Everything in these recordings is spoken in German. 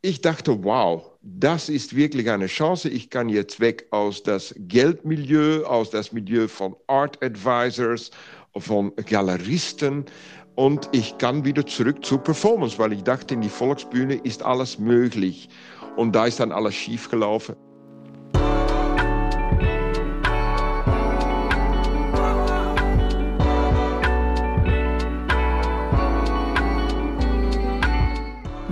ich dachte, wow, das ist wirklich eine Chance. Ich kann jetzt weg aus das Geldmilieu, aus das Milieu von Art Advisors, von Galeristen und ich kann wieder zurück zur Performance, weil ich dachte, in die Volksbühne ist alles möglich. Und da ist dann alles schiefgelaufen.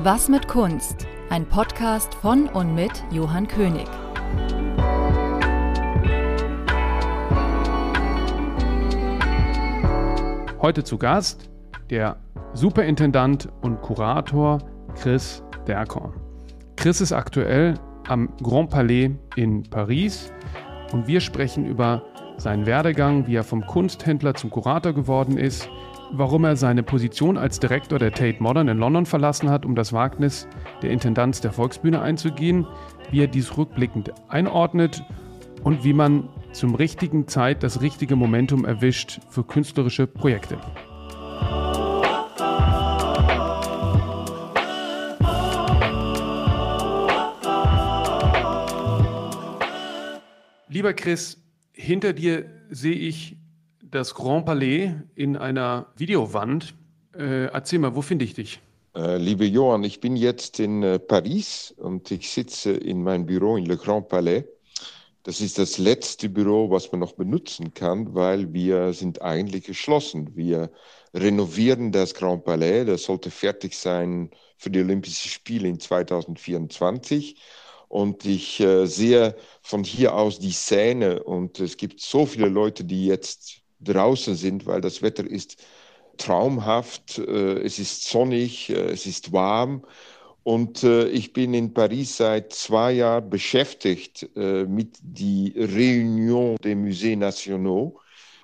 Was mit Kunst? Ein Podcast von und mit Johann König. Heute zu Gast der Superintendant und Kurator Chris Derkorn. Chris ist aktuell am Grand Palais in Paris und wir sprechen über seinen Werdegang, wie er vom Kunsthändler zum Kurator geworden ist, warum er seine Position als Direktor der Tate Modern in London verlassen hat, um das Wagnis der Intendanz der Volksbühne einzugehen, wie er dies rückblickend einordnet und wie man zum richtigen Zeit das richtige Momentum erwischt für künstlerische Projekte. Lieber Chris, hinter dir sehe ich das Grand Palais in einer Videowand. Äh, erzähl mal, wo finde ich dich? Äh, liebe Johann, ich bin jetzt in äh, Paris und ich sitze in meinem Büro in Le Grand Palais. Das ist das letzte Büro, was man noch benutzen kann, weil wir sind eigentlich geschlossen. Wir renovieren das Grand Palais. Das sollte fertig sein für die Olympischen Spiele in 2024. Und ich äh, sehe von hier aus die Szene und es gibt so viele Leute, die jetzt draußen sind, weil das Wetter ist traumhaft, äh, es ist sonnig, äh, es ist warm. Und äh, ich bin in Paris seit zwei Jahren beschäftigt mit der Réunion des Musées Nationaux.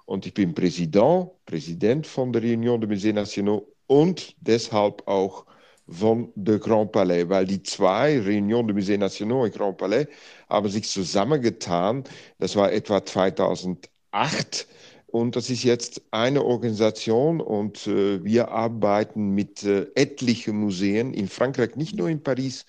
Und ich bin Präsident, Präsident von der Réunion des Musées Nationaux und deshalb auch von der Grand Palais, weil die zwei, Réunion des Musées Nationaux und Grand Palais, haben sich zusammengetan. Das war etwa 2008 und das ist jetzt eine Organisation und äh, wir arbeiten mit äh, etlichen Museen in Frankreich, nicht nur in Paris,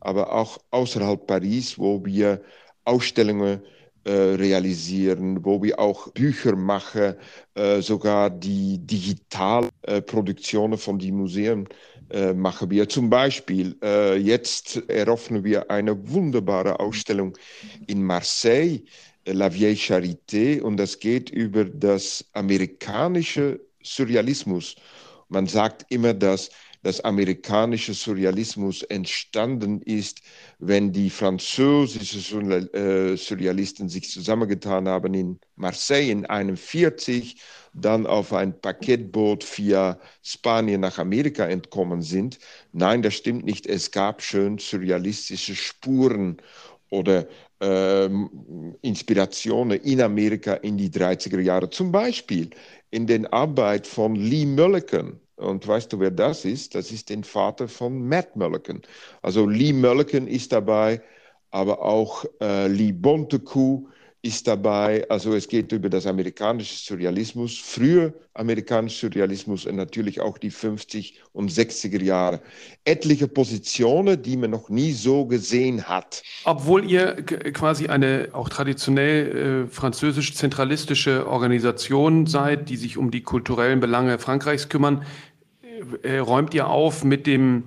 aber auch außerhalb Paris, wo wir Ausstellungen äh, realisieren, wo wir auch Bücher machen, äh, sogar die Digitalproduktionen von den Museen äh, machen wir. Zum Beispiel, äh, jetzt eröffnen wir eine wunderbare Ausstellung in Marseille La Vieille Charité und das geht über das amerikanische Surrealismus. Man sagt immer, dass das amerikanische Surrealismus entstanden ist, wenn die französischen äh, Surrealisten sich zusammengetan haben in Marseille in 1941, dann auf ein Paketboot via Spanien nach Amerika entkommen sind. Nein, das stimmt nicht. Es gab schön surrealistische Spuren oder ähm, Inspirationen in Amerika in die 30er Jahre. Zum Beispiel in der Arbeit von Lee Mulliken. Und weißt du, wer das ist? Das ist der Vater von Matt Mulliken. Also Lee Mulliken ist dabei, aber auch äh, Lee Bontekoe ist dabei. Also es geht über das amerikanische Surrealismus, früher amerikanischer Surrealismus und natürlich auch die 50 und 60er Jahre. Etliche Positionen, die man noch nie so gesehen hat. Obwohl ihr quasi eine auch traditionell äh, französisch-zentralistische Organisation seid, die sich um die kulturellen Belange Frankreichs kümmern, äh, räumt ihr auf mit dem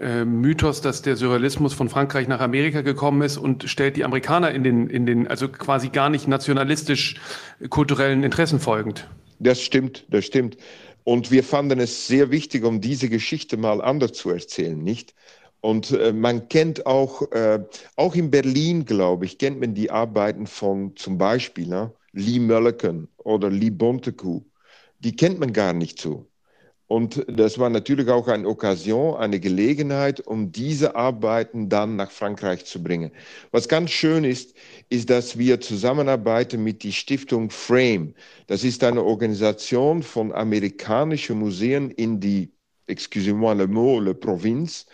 äh, Mythos, dass der Surrealismus von Frankreich nach Amerika gekommen ist und stellt die Amerikaner in den, in den also quasi gar nicht nationalistisch kulturellen Interessen folgend. Das stimmt, das stimmt. Und wir fanden es sehr wichtig, um diese Geschichte mal anders zu erzählen, nicht? Und äh, man kennt auch, äh, auch in Berlin, glaube ich, kennt man die Arbeiten von zum Beispiel ne, Lee Mulliken oder Lee Bontekoe. Die kennt man gar nicht so. Und das war natürlich auch eine Occasion, eine Gelegenheit, um diese Arbeiten dann nach Frankreich zu bringen. Was ganz schön ist, ist, dass wir zusammenarbeiten mit der Stiftung Frame. Das ist eine Organisation von amerikanischen Museen in die, excusez-moi le mot, le Provinz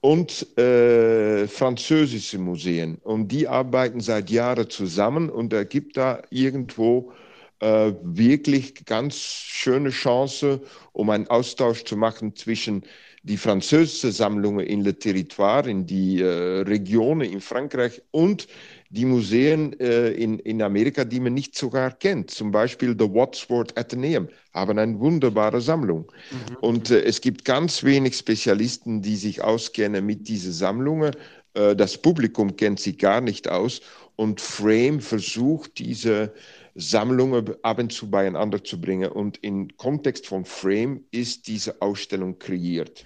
und äh, französische Museen. Und die arbeiten seit Jahren zusammen und da gibt da irgendwo äh, wirklich ganz schöne Chance, um einen Austausch zu machen zwischen die französische Sammlungen in Le Territoire, in die äh, Regionen in Frankreich und die Museen äh, in, in Amerika, die man nicht sogar kennt. Zum Beispiel der Wadsworth Atheneum haben eine wunderbare Sammlung. Mhm. Und äh, es gibt ganz wenig Spezialisten, die sich auskennen mit diesen Sammlungen. Äh, das Publikum kennt sich gar nicht aus. Und Frame versucht, diese Sammlungen ab und zu beieinander zu bringen. Und im Kontext von Frame ist diese Ausstellung kreiert.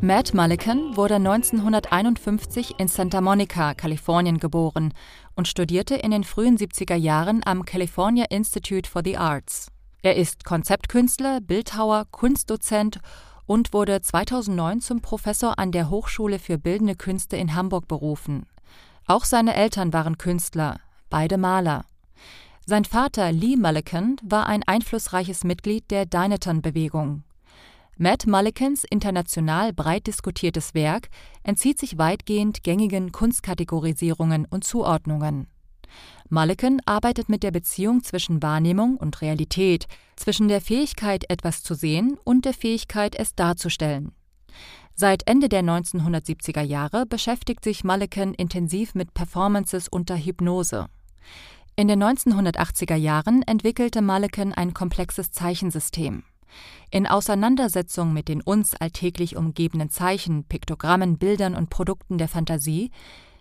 Matt Mullican wurde 1951 in Santa Monica, Kalifornien geboren und studierte in den frühen 70er Jahren am California Institute for the Arts. Er ist Konzeptkünstler, Bildhauer, Kunstdozent und wurde 2009 zum Professor an der Hochschule für Bildende Künste in Hamburg berufen. Auch seine Eltern waren Künstler, beide Maler. Sein Vater Lee Mullican war ein einflussreiches Mitglied der Dynaton-Bewegung. Matt Mullicans international breit diskutiertes Werk entzieht sich weitgehend gängigen Kunstkategorisierungen und Zuordnungen. Mullican arbeitet mit der Beziehung zwischen Wahrnehmung und Realität, zwischen der Fähigkeit, etwas zu sehen und der Fähigkeit, es darzustellen. Seit Ende der 1970er Jahre beschäftigt sich Mullican intensiv mit Performances unter Hypnose. In den 1980er Jahren entwickelte Mullican ein komplexes Zeichensystem. In Auseinandersetzung mit den uns alltäglich umgebenden Zeichen, Piktogrammen, Bildern und Produkten der Fantasie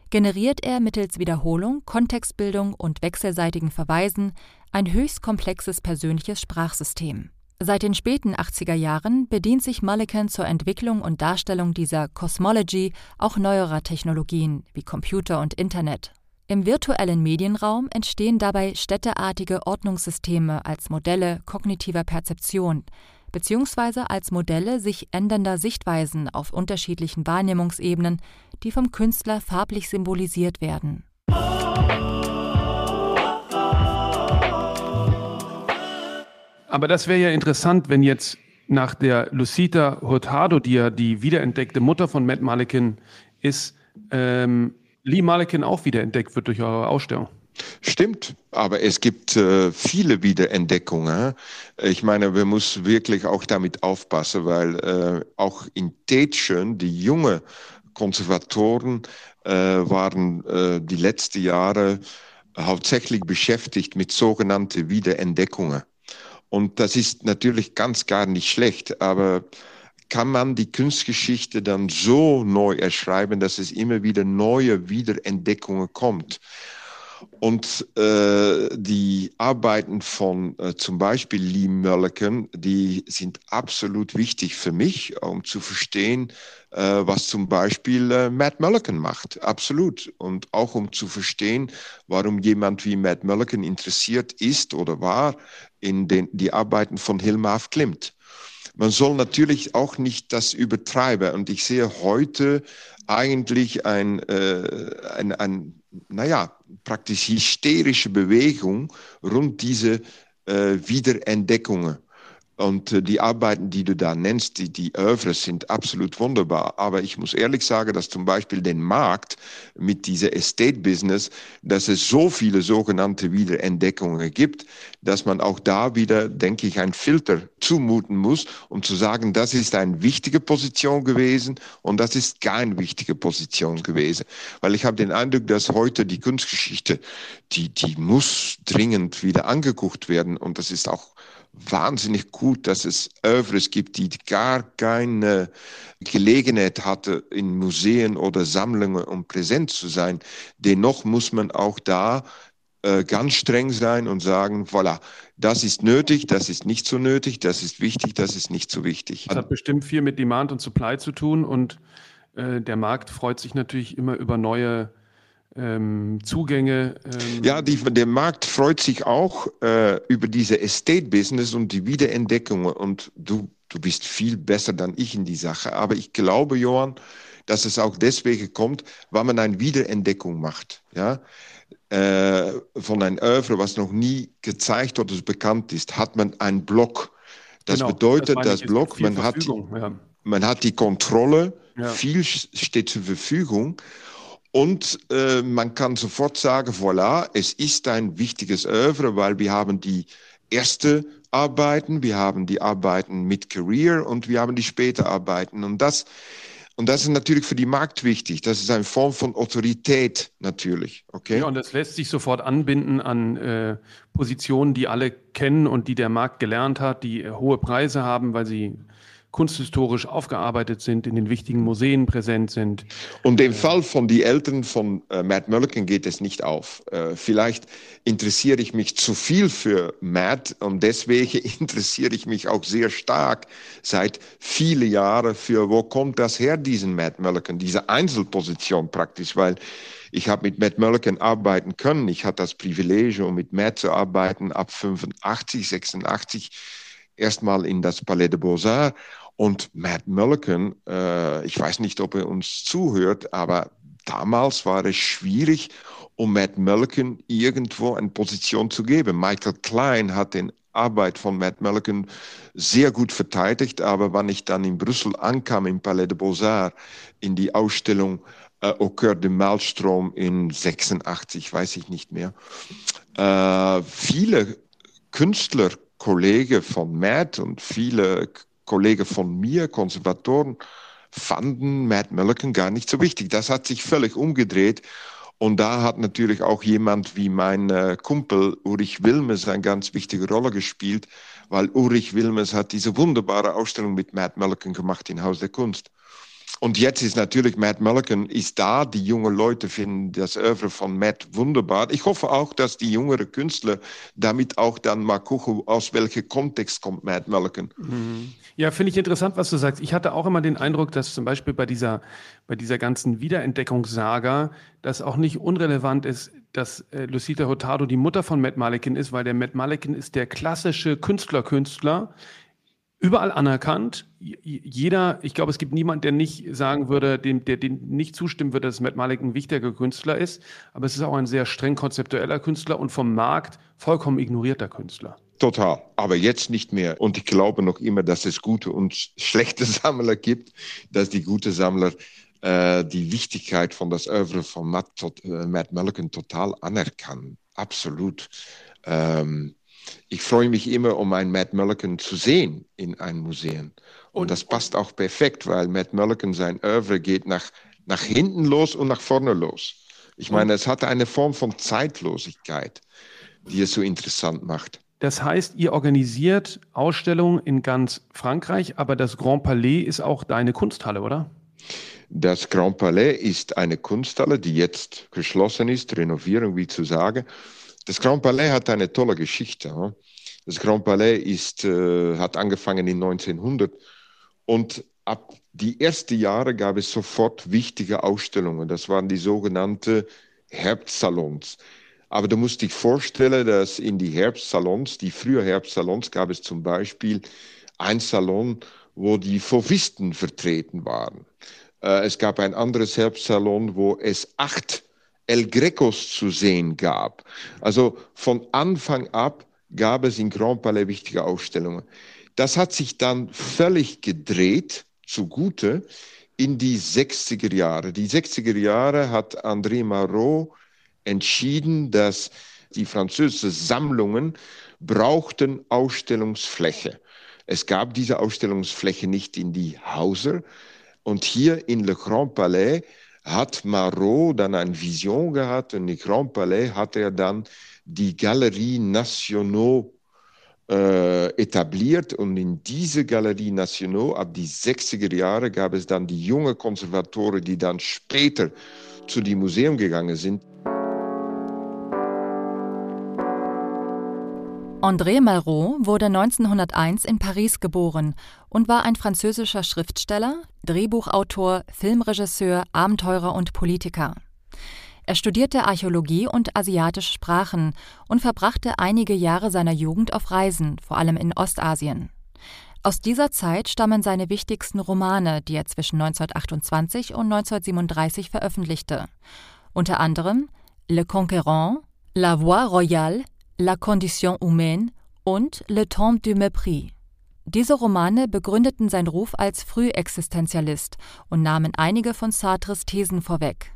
generiert er mittels Wiederholung, Kontextbildung und wechselseitigen Verweisen ein höchst komplexes persönliches Sprachsystem. Seit den späten 80er Jahren bedient sich Mullican zur Entwicklung und Darstellung dieser Cosmology auch neuerer Technologien wie Computer und Internet. Im virtuellen Medienraum entstehen dabei städteartige Ordnungssysteme als Modelle kognitiver Perzeption beziehungsweise als Modelle sich ändernder Sichtweisen auf unterschiedlichen Wahrnehmungsebenen, die vom Künstler farblich symbolisiert werden. Aber das wäre ja interessant, wenn jetzt nach der Lucita Hurtado, die ja die wiederentdeckte Mutter von Matt Malikin ist, ähm, Lee Malikin auch wiederentdeckt wird durch eure Ausstellung. Stimmt, aber es gibt äh, viele Wiederentdeckungen. Ich meine, wir müssen wirklich auch damit aufpassen, weil äh, auch in Tätchen die junge Konservatoren äh, waren äh, die letzten Jahre hauptsächlich beschäftigt mit sogenannten Wiederentdeckungen. Und das ist natürlich ganz gar nicht schlecht, aber kann man die Kunstgeschichte dann so neu erschreiben, dass es immer wieder neue Wiederentdeckungen kommt. Und äh, die Arbeiten von äh, zum Beispiel Lee Mölliken, die sind absolut wichtig für mich, um zu verstehen, äh, was zum Beispiel äh, Matt Mölliken macht. Absolut. Und auch um zu verstehen, warum jemand wie Matt Mölliken interessiert ist oder war in den, die Arbeiten von Hilma Klimt. Man soll natürlich auch nicht das übertreiben. Und ich sehe heute eigentlich ein, äh, ein, ein naja, praktisch hysterische Bewegung rund diese äh, Wiederentdeckungen. Und äh, die Arbeiten, die du da nennst, die, die Övres sind absolut wunderbar. Aber ich muss ehrlich sagen, dass zum Beispiel den Markt mit dieser Estate-Business, dass es so viele sogenannte Wiederentdeckungen gibt, dass man auch da wieder, denke ich, ein Filter zumuten muss, um zu sagen, das ist eine wichtige Position gewesen und das ist keine wichtige Position gewesen. Weil ich habe den Eindruck, dass heute die Kunstgeschichte, die, die muss dringend wieder angeguckt werden und das ist auch wahnsinnig gut, dass es Övres gibt, die gar keine Gelegenheit hatte, in Museen oder Sammlungen um präsent zu sein. Dennoch muss man auch da äh, ganz streng sein und sagen, voilà, das ist nötig, das ist nicht so nötig, das ist wichtig, das ist nicht so wichtig. Das hat bestimmt viel mit Demand und Supply zu tun und äh, der Markt freut sich natürlich immer über neue ähm, Zugänge. Ähm ja, die, der Markt freut sich auch äh, über diese Estate-Business und die Wiederentdeckungen. Und du, du bist viel besser dann ich in die Sache. Aber ich glaube, Johann, dass es auch deswegen kommt, weil man eine Wiederentdeckung macht. Ja? Äh, von einem Oeuvre, was noch nie gezeigt oder bekannt ist, hat man einen Block. Das genau, bedeutet, das, das Block, man hat, ja. man hat die Kontrolle, ja. viel steht zur Verfügung. Und äh, man kann sofort sagen, voilà, es ist ein wichtiges Oeuvre, weil wir haben die erste Arbeiten, wir haben die Arbeiten mit Career und wir haben die später Arbeiten. Und das, und das ist natürlich für die Markt wichtig. Das ist eine Form von Autorität natürlich. Okay? Ja, und das lässt sich sofort anbinden an äh, Positionen, die alle kennen und die der Markt gelernt hat, die hohe Preise haben, weil sie kunsthistorisch aufgearbeitet sind, in den wichtigen Museen präsent sind. Und im Fall von die Eltern von äh, Matt Mulliken geht es nicht auf. Äh, vielleicht interessiere ich mich zu viel für Matt und deswegen interessiere ich mich auch sehr stark seit vielen Jahren für, wo kommt das her, diesen Matt Mulliken, diese Einzelposition praktisch, weil ich habe mit Matt Mulliken arbeiten können. Ich hatte das Privileg, um mit Matt zu arbeiten ab 85, 86 erstmal in das Palais de Beaux-Arts und Matt Mulliken, äh, ich weiß nicht, ob er uns zuhört, aber damals war es schwierig, um Matt Mulliken irgendwo eine Position zu geben. Michael Klein hat den Arbeit von Matt Mulliken sehr gut verteidigt, aber wann ich dann in Brüssel ankam, im Palais de Beaux-Arts, in die Ausstellung äh, Au Coeur de Maelstrom in 86, weiß ich nicht mehr, äh, viele Künstler, Kollegen von Matt und viele Kollegen von mir, Konservatoren, fanden Matt Mulliken gar nicht so wichtig. Das hat sich völlig umgedreht. Und da hat natürlich auch jemand wie mein äh, Kumpel Ulrich Wilmes eine ganz wichtige Rolle gespielt, weil Ulrich Wilmes hat diese wunderbare Ausstellung mit Matt Mulliken gemacht in Haus der Kunst. Und jetzt ist natürlich Matt Mulliken ist da. Die jungen Leute finden das Oeuvre von Matt wunderbar. Ich hoffe auch, dass die jüngeren Künstler damit auch dann mal gucken, aus welchem Kontext kommt Matt Mulliken. Mhm. Ja, finde ich interessant, was du sagst. Ich hatte auch immer den Eindruck, dass zum Beispiel bei dieser, bei dieser ganzen Wiederentdeckungssaga das auch nicht unrelevant ist, dass äh, Lucita Hurtado die Mutter von Matt Mulliken ist, weil der Matt Mulliken ist der klassische Künstler-Künstler, überall anerkannt. Jeder, ich glaube, es gibt niemanden, der nicht sagen würde, dem, der dem nicht zustimmen würde, dass Matt Malik ein wichtiger Künstler ist. Aber es ist auch ein sehr streng konzeptueller Künstler und vom Markt vollkommen ignorierter Künstler. Total, aber jetzt nicht mehr. Und ich glaube noch immer, dass es gute und schlechte Sammler gibt, dass die gute Sammler äh, die Wichtigkeit von das Oeuvre von Matt, äh, Matt Mulliken total anerkennen. Absolut. Ähm, ich freue mich immer, um einen Matt Mulliken zu sehen in einem Museum. Und, und das passt auch perfekt, weil Matt Mulliken sein Oeuvre geht nach, nach hinten los und nach vorne los. Ich meine, es hat eine Form von Zeitlosigkeit, die es so interessant macht. Das heißt, ihr organisiert Ausstellungen in ganz Frankreich, aber das Grand Palais ist auch deine Kunsthalle, oder? Das Grand Palais ist eine Kunsthalle, die jetzt geschlossen ist, Renovierung, wie zu sagen. Das Grand Palais hat eine tolle Geschichte. Das Grand Palais ist, äh, hat angefangen in 1900 und ab die ersten Jahre gab es sofort wichtige Ausstellungen. Das waren die sogenannten Herbstsalons. Aber du musst dich vorstellen, dass in die Herbstsalons, die früher Herbstsalons, gab es zum Beispiel ein Salon, wo die Fauvisten vertreten waren. Äh, es gab ein anderes Herbstsalon, wo es acht El Grecos zu sehen gab. Also von Anfang ab gab es in Grand Palais wichtige Ausstellungen. Das hat sich dann völlig gedreht, zugute, in die 60er Jahre. Die 60er Jahre hat André Marot entschieden, dass die französischen Sammlungen brauchten Ausstellungsfläche. Es gab diese Ausstellungsfläche nicht in die Hauser. Und hier in Le Grand Palais hat Marot dann eine Vision gehabt und im Grand Palais hat er dann die Galerie Nationaux äh, etabliert und in diese Galerie Nationaux ab die 60er Jahre gab es dann die junge Konservatoren, die dann später zu dem Museum gegangen sind. André Malraux wurde 1901 in Paris geboren und war ein französischer Schriftsteller, Drehbuchautor, Filmregisseur, Abenteurer und Politiker. Er studierte Archäologie und asiatische Sprachen und verbrachte einige Jahre seiner Jugend auf Reisen, vor allem in Ostasien. Aus dieser Zeit stammen seine wichtigsten Romane, die er zwischen 1928 und 1937 veröffentlichte, unter anderem Le Conquérant, La Voie Royale, La Condition humaine und Le Temps du Mépris. Diese Romane begründeten seinen Ruf als Frühexistenzialist und nahmen einige von Sartres Thesen vorweg.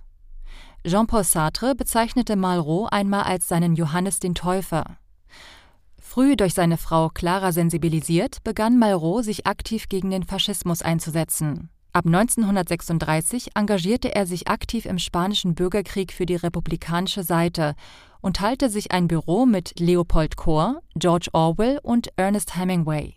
Jean-Paul Sartre bezeichnete Malraux einmal als seinen Johannes den Täufer. Früh durch seine Frau Clara sensibilisiert, begann Malraux sich aktiv gegen den Faschismus einzusetzen. Ab 1936 engagierte er sich aktiv im spanischen Bürgerkrieg für die republikanische Seite und teilte sich ein Büro mit Leopold Kohr, George Orwell und Ernest Hemingway.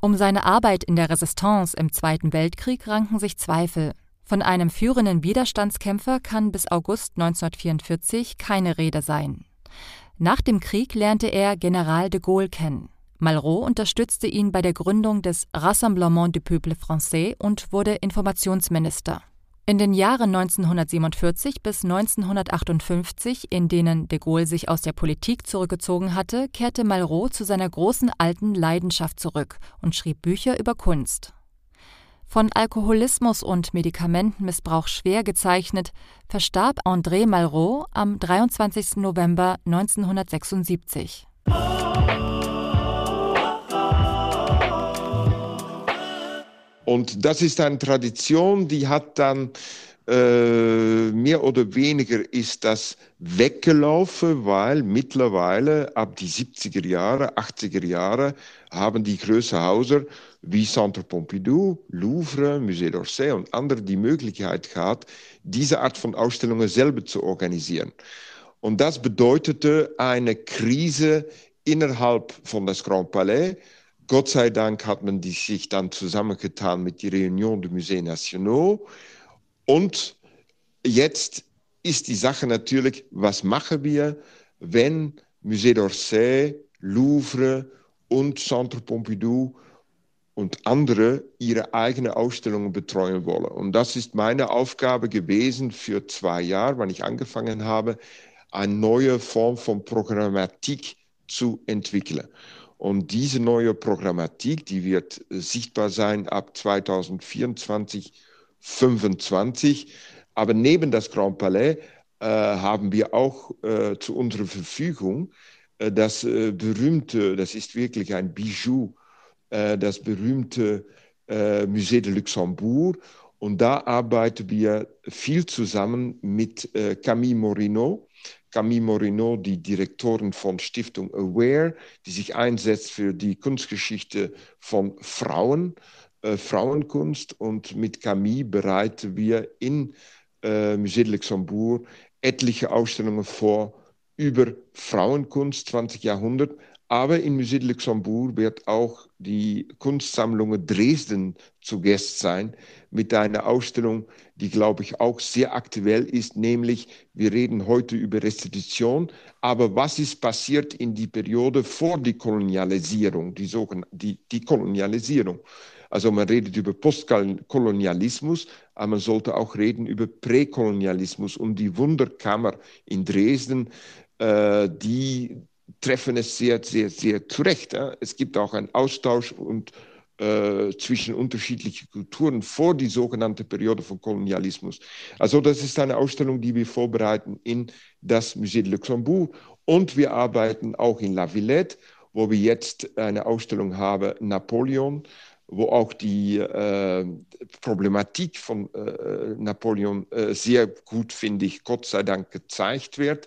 Um seine Arbeit in der Resistance im Zweiten Weltkrieg ranken sich Zweifel. Von einem führenden Widerstandskämpfer kann bis August 1944 keine Rede sein. Nach dem Krieg lernte er General de Gaulle kennen. Malraux unterstützte ihn bei der Gründung des Rassemblement du Peuple Français und wurde Informationsminister. In den Jahren 1947 bis 1958, in denen de Gaulle sich aus der Politik zurückgezogen hatte, kehrte Malraux zu seiner großen alten Leidenschaft zurück und schrieb Bücher über Kunst. Von Alkoholismus und Medikamentenmissbrauch schwer gezeichnet, verstarb André Malraux am 23. November 1976. Und das ist eine Tradition, die hat dann äh, mehr oder weniger ist das weggelaufen, weil mittlerweile ab die 70er Jahre, 80er Jahre haben die größeren Häuser wie Centre Pompidou, Louvre, Musée d'Orsay und andere die Möglichkeit gehabt, diese Art von Ausstellungen selber zu organisieren. Und das bedeutete eine Krise innerhalb von das Grand Palais, Gott sei Dank hat man sich dann zusammengetan mit der Réunion des Musées Nationaux. Und jetzt ist die Sache natürlich, was machen wir, wenn Musée d'Orsay, Louvre und Centre Pompidou und andere ihre eigenen Ausstellungen betreuen wollen. Und das ist meine Aufgabe gewesen für zwei Jahre, wann ich angefangen habe, eine neue Form von Programmatik zu entwickeln. Und diese neue Programmatik, die wird äh, sichtbar sein ab 2024, 2025. Aber neben das Grand Palais äh, haben wir auch äh, zu unserer Verfügung äh, das äh, berühmte, das ist wirklich ein Bijou, äh, das berühmte Musée de Luxembourg. Und da arbeiten wir viel zusammen mit Camille Morino Camille Morino, die Direktorin von Stiftung Aware, die sich einsetzt für die Kunstgeschichte von Frauen, äh, Frauenkunst. Und mit Camille bereiten wir in äh, Musée de Luxembourg etliche Ausstellungen vor über Frauenkunst 20 Jahrhundert, aber im Musée de Luxembourg wird auch die Kunstsammlung Dresden zu Gast sein mit einer Ausstellung, die, glaube ich, auch sehr aktuell ist, nämlich wir reden heute über Restitution, aber was ist passiert in die Periode vor die Kolonialisierung, die, die, die Kolonialisierung? Also man redet über Postkolonialismus, aber man sollte auch reden über Präkolonialismus und die Wunderkammer in Dresden, äh, die treffen es sehr, sehr, sehr zurecht. Es gibt auch einen Austausch und, äh, zwischen unterschiedlichen Kulturen vor die sogenannte Periode von Kolonialismus. Also das ist eine Ausstellung, die wir vorbereiten in das Musée de Luxembourg und wir arbeiten auch in La Villette, wo wir jetzt eine Ausstellung haben, Napoleon, wo auch die äh, Problematik von äh, Napoleon äh, sehr gut, finde ich, Gott sei Dank gezeigt wird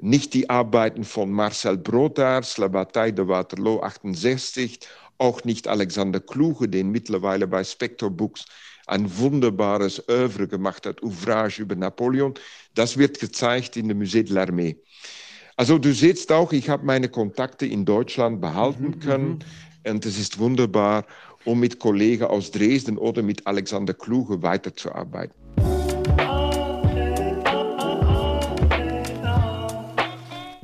nicht die Arbeiten von Marcel Brodaars, La Bataille de Waterloo 68, auch nicht Alexander Kluge, den mittlerweile bei Spector Books ein wunderbares Oeuvre gemacht hat, Ouvrage über Napoleon. Das wird gezeigt in dem Musée de l'Armée. Also du siehst auch, ich habe meine Kontakte in Deutschland behalten mhm, können mhm. und es ist wunderbar, um mit Kollegen aus Dresden oder mit Alexander Kluge weiterzuarbeiten.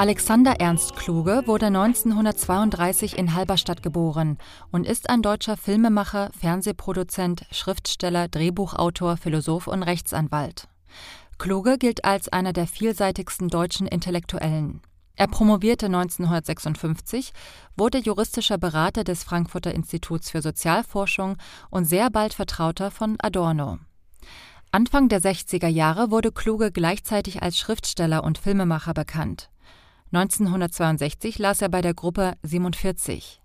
Alexander Ernst Kluge wurde 1932 in Halberstadt geboren und ist ein deutscher Filmemacher, Fernsehproduzent, Schriftsteller, Drehbuchautor, Philosoph und Rechtsanwalt. Kluge gilt als einer der vielseitigsten deutschen Intellektuellen. Er promovierte 1956, wurde juristischer Berater des Frankfurter Instituts für Sozialforschung und sehr bald Vertrauter von Adorno. Anfang der 60er Jahre wurde Kluge gleichzeitig als Schriftsteller und Filmemacher bekannt. 1962 las er bei der Gruppe 47.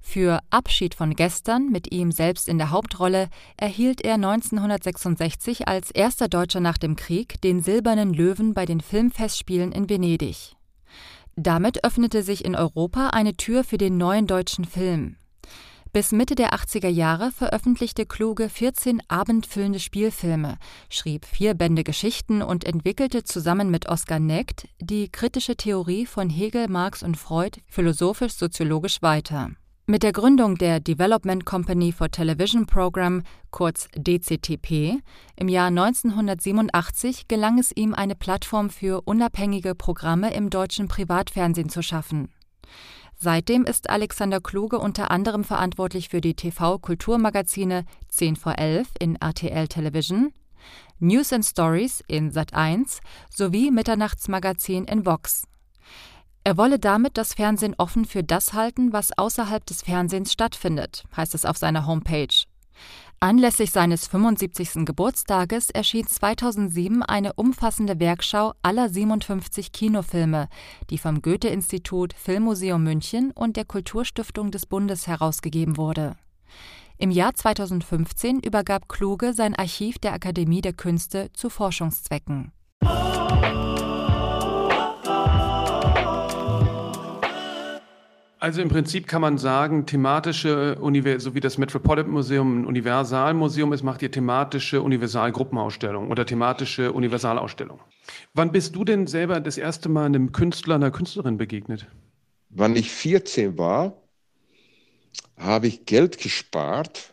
Für Abschied von gestern mit ihm selbst in der Hauptrolle erhielt er 1966 als erster Deutscher nach dem Krieg den Silbernen Löwen bei den Filmfestspielen in Venedig. Damit öffnete sich in Europa eine Tür für den neuen deutschen Film. Bis Mitte der 80er Jahre veröffentlichte Kluge 14 abendfüllende Spielfilme, schrieb vier Bände Geschichten und entwickelte zusammen mit Oskar Neckt die kritische Theorie von Hegel, Marx und Freud philosophisch-soziologisch weiter. Mit der Gründung der Development Company for Television Program, kurz DCTP, im Jahr 1987 gelang es ihm, eine Plattform für unabhängige Programme im deutschen Privatfernsehen zu schaffen. Seitdem ist Alexander Kluge unter anderem verantwortlich für die TV-Kulturmagazine 10 vor 11 in RTL Television, News and Stories in Sat1 sowie Mitternachtsmagazin in Vox. Er wolle damit das Fernsehen offen für das halten, was außerhalb des Fernsehens stattfindet, heißt es auf seiner Homepage. Anlässlich seines 75. Geburtstages erschien 2007 eine umfassende Werkschau aller 57 Kinofilme, die vom Goethe-Institut Filmmuseum München und der Kulturstiftung des Bundes herausgegeben wurde. Im Jahr 2015 übergab Kluge sein Archiv der Akademie der Künste zu Forschungszwecken. Also im Prinzip kann man sagen, thematische, so wie das Metropolitan Museum ein Universalmuseum ist, macht ihr thematische Universalgruppenausstellung oder thematische Universalausstellung. Wann bist du denn selber das erste Mal einem Künstler, einer Künstlerin begegnet? Wann ich 14 war, habe ich Geld gespart,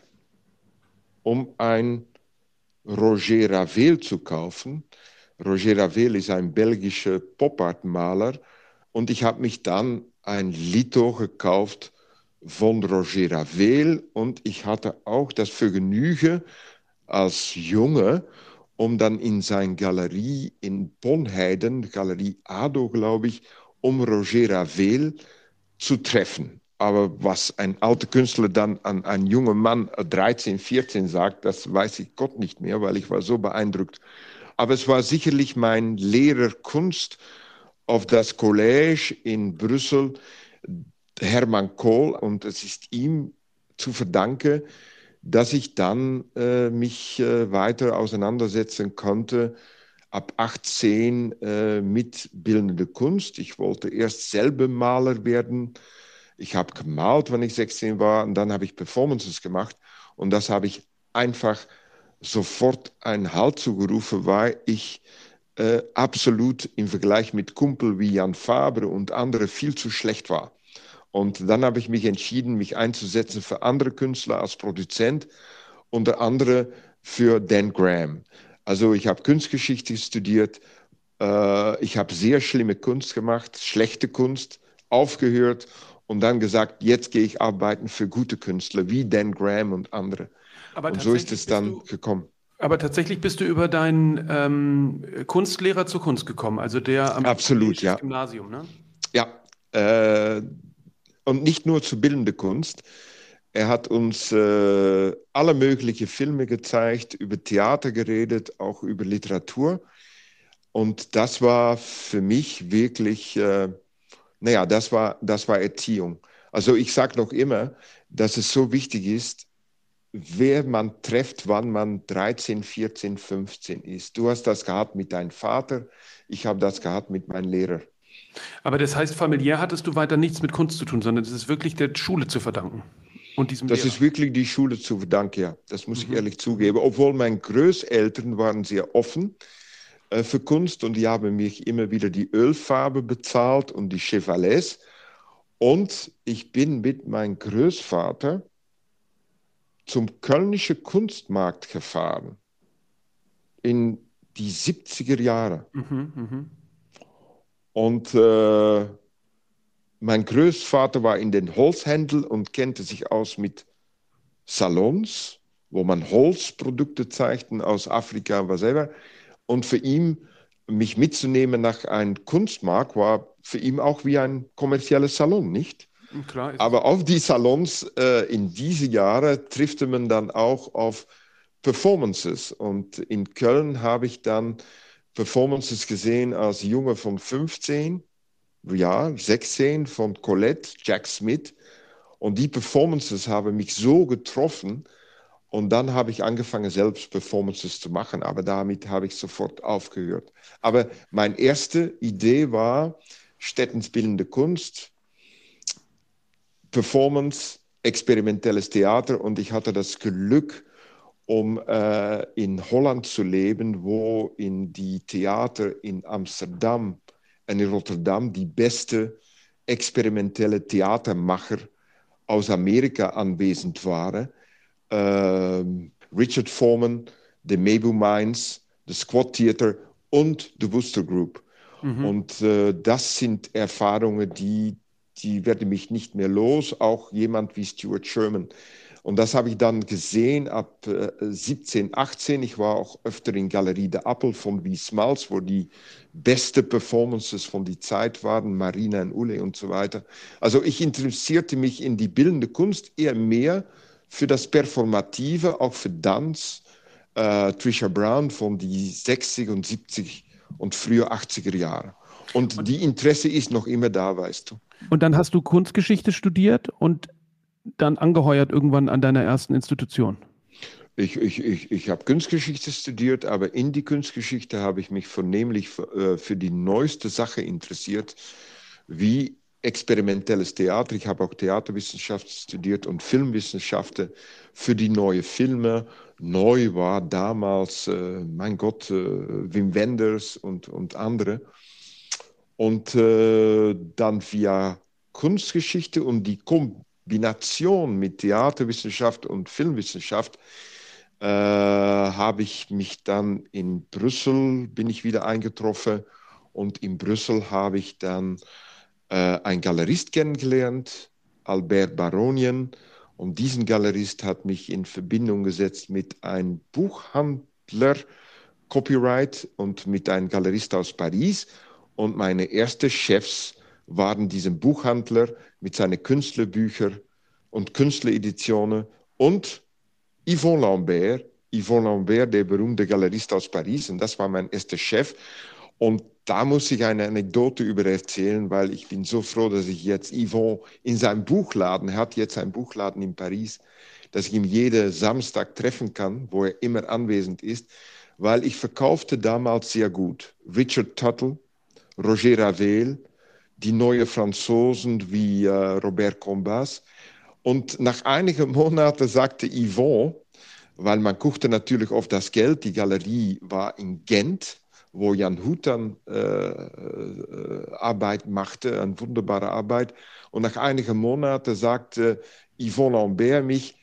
um ein Roger Ravel zu kaufen. Roger Ravel ist ein belgischer Pop-Art-Maler und ich habe mich dann ein Lito gekauft von Roger Ravel und ich hatte auch das Vergnügen als Junge, um dann in seine Galerie in Bonheiden, Galerie Ado, glaube ich, um Roger Ravel zu treffen. Aber was ein alter Künstler dann an einen jungen Mann 13, 14 sagt, das weiß ich Gott nicht mehr, weil ich war so beeindruckt. Aber es war sicherlich mein Lehrer Kunst, auf das College in Brüssel, Hermann Kohl, und es ist ihm zu verdanken, dass ich dann äh, mich äh, weiter auseinandersetzen konnte, ab 18 äh, mit bildender Kunst. Ich wollte erst selber Maler werden. Ich habe gemalt, wenn ich 16 war, und dann habe ich Performances gemacht. Und das habe ich einfach sofort einen Halt zugerufen, weil ich äh, absolut im Vergleich mit Kumpel wie Jan Fabre und andere viel zu schlecht war. Und dann habe ich mich entschieden, mich einzusetzen für andere Künstler als Produzent, unter anderem für Dan Graham. Also ich habe Kunstgeschichte studiert, äh, ich habe sehr schlimme Kunst gemacht, schlechte Kunst, aufgehört und dann gesagt, jetzt gehe ich arbeiten für gute Künstler wie Dan Graham und andere. Aber und so ist es dann gekommen. Aber tatsächlich bist du über deinen ähm, Kunstlehrer zur Kunst gekommen, also der am Absolut, ja. Gymnasium, ne? Ja, äh, und nicht nur zu bildende Kunst. Er hat uns äh, alle möglichen Filme gezeigt, über Theater geredet, auch über Literatur. Und das war für mich wirklich, äh, naja, das war, das war Erziehung. Also ich sage noch immer, dass es so wichtig ist, wer man trifft, wann man 13, 14, 15 ist. Du hast das gehabt mit deinem Vater, ich habe das gehabt mit meinem Lehrer. Aber das heißt, familiär hattest du weiter nichts mit Kunst zu tun, sondern es ist wirklich der Schule zu verdanken. Und diesem das Lehrer. ist wirklich die Schule zu verdanken, ja. Das muss mhm. ich ehrlich zugeben. Obwohl meine Großeltern waren sehr offen äh, für Kunst und die haben mich immer wieder die Ölfarbe bezahlt und die Chevalets. Und ich bin mit meinem Großvater zum Kölnischen Kunstmarkt gefahren in die 70er Jahre. Mhm, mh. Und äh, mein Großvater war in den Holzhändel und kannte sich aus mit Salons, wo man Holzprodukte zeigten aus Afrika, was immer. Und für ihn, mich mitzunehmen nach einem Kunstmarkt, war für ihn auch wie ein kommerzielles Salon, nicht? Klar, Aber auf die Salons äh, in diese Jahre trifft man dann auch auf Performances. Und in Köln habe ich dann Performances gesehen als Junge von 15, ja, 16 von Colette, Jack Smith. Und die Performances haben mich so getroffen. Und dann habe ich angefangen, selbst Performances zu machen. Aber damit habe ich sofort aufgehört. Aber meine erste Idee war, städtensbildende Kunst, Performance, experimentelles Theater und ich hatte das Glück, um äh, in Holland zu leben, wo in die Theater in Amsterdam und in Rotterdam die beste experimentelle Theatermacher aus Amerika anwesend waren. Äh, Richard Foreman, The Mabu Mines, The Squad Theater und The Wooster Group. Mhm. Und äh, das sind Erfahrungen, die, die werden mich nicht mehr los. Auch jemand wie Stuart Sherman. Und das habe ich dann gesehen ab äh, 17, 18. Ich war auch öfter in Galerie de Appel von Wiesmals, wo die beste Performances von der Zeit waren, Marina und Ulle und so weiter. Also ich interessierte mich in die bildende Kunst eher mehr für das Performative, auch für Tanz. Äh, Trisha Brown von die 60 und 70 und früher 80er Jahre. Und, und die Interesse ist noch immer da, weißt du. Und dann hast du Kunstgeschichte studiert und dann angeheuert irgendwann an deiner ersten Institution. Ich, ich, ich, ich habe Kunstgeschichte studiert, aber in die Kunstgeschichte habe ich mich vornehmlich für, äh, für die neueste Sache interessiert, wie experimentelles Theater. Ich habe auch Theaterwissenschaft studiert und Filmwissenschaften für die neuen Filme. Neu war damals, äh, mein Gott, äh, Wim Wenders und, und andere. Und äh, dann via Kunstgeschichte und die Kombination mit Theaterwissenschaft und Filmwissenschaft äh, habe ich mich dann in Brüssel, bin ich wieder eingetroffen und in Brüssel habe ich dann äh, einen Galerist kennengelernt, Albert Baronien. Und diesen Galerist hat mich in Verbindung gesetzt mit einem Buchhandler, Copyright und mit einem Galerist aus Paris. Und meine ersten Chefs waren diesen Buchhandler mit seinen Künstlerbüchern und Künstlereditionen und Yvon Lambert, Yvon Lambert, der berühmte Galerist aus Paris, und das war mein erster Chef. Und da muss ich eine Anekdote über erzählen, weil ich bin so froh, dass ich jetzt Yvon in seinem Buchladen, er hat jetzt einen Buchladen in Paris, dass ich ihn jeden Samstag treffen kann, wo er immer anwesend ist, weil ich verkaufte damals sehr gut. Richard Tuttle, Roger Ravel, die neuen Franzosen wie äh, Robert Combas. Und nach einigen Monaten sagte Yvon, weil man guckte natürlich auf das Geld, die Galerie war in Gent, wo Jan Hutan äh, äh, Arbeit machte, eine wunderbare Arbeit. Und nach einigen Monaten sagte Yvonne Lambert mich,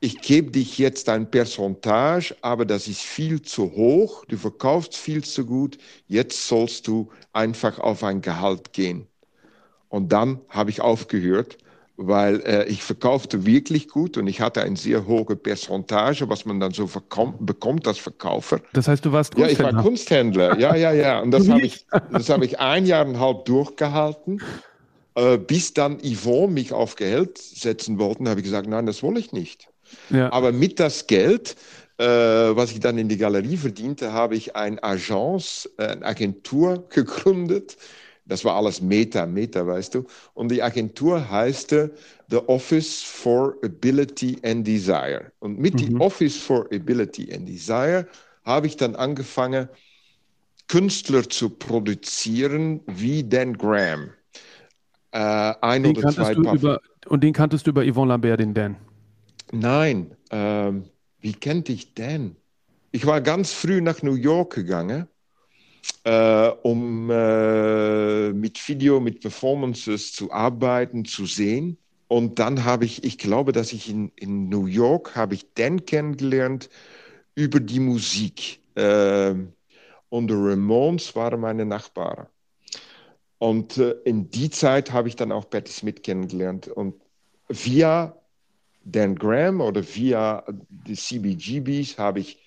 ich gebe dich jetzt ein Percentage, aber das ist viel zu hoch, du verkaufst viel zu gut, jetzt sollst du einfach auf ein Gehalt gehen. Und dann habe ich aufgehört, weil äh, ich verkaufte wirklich gut und ich hatte eine sehr hohe Percentage, was man dann so bekommt als Verkäufer. Das heißt, du warst Kunsthändler? Ja, ich war Kunsthändler, ja, ja, ja. Und das habe ich, hab ich ein Jahr und ein halb durchgehalten, äh, bis dann Yvonne mich auf Geld setzen wollte. habe ich gesagt, nein, das will ich nicht. Ja. Aber mit das Geld, äh, was ich dann in die Galerie verdiente, habe ich eine Agence, äh, eine Agentur gegründet, das war alles Meta, Meta, weißt du. Und die Agentur heißte The Office for Ability and Desire. Und mit mhm. dem Office for Ability and Desire habe ich dann angefangen, Künstler zu produzieren wie Dan Graham. Äh, ein den oder zwei über, Und den kanntest du über Yvonne Lambert, den Dan? Nein. Ähm, wie kennt ich Dan? Ich war ganz früh nach New York gegangen äh, um äh, mit Video, mit Performances zu arbeiten, zu sehen. Und dann habe ich, ich glaube, dass ich in, in New York habe ich Dan kennengelernt über die Musik. Äh, und die Ramones waren meine Nachbarn. Und äh, in die Zeit habe ich dann auch Patti Smith kennengelernt. Und via Dan Graham oder via die CBGBs habe ich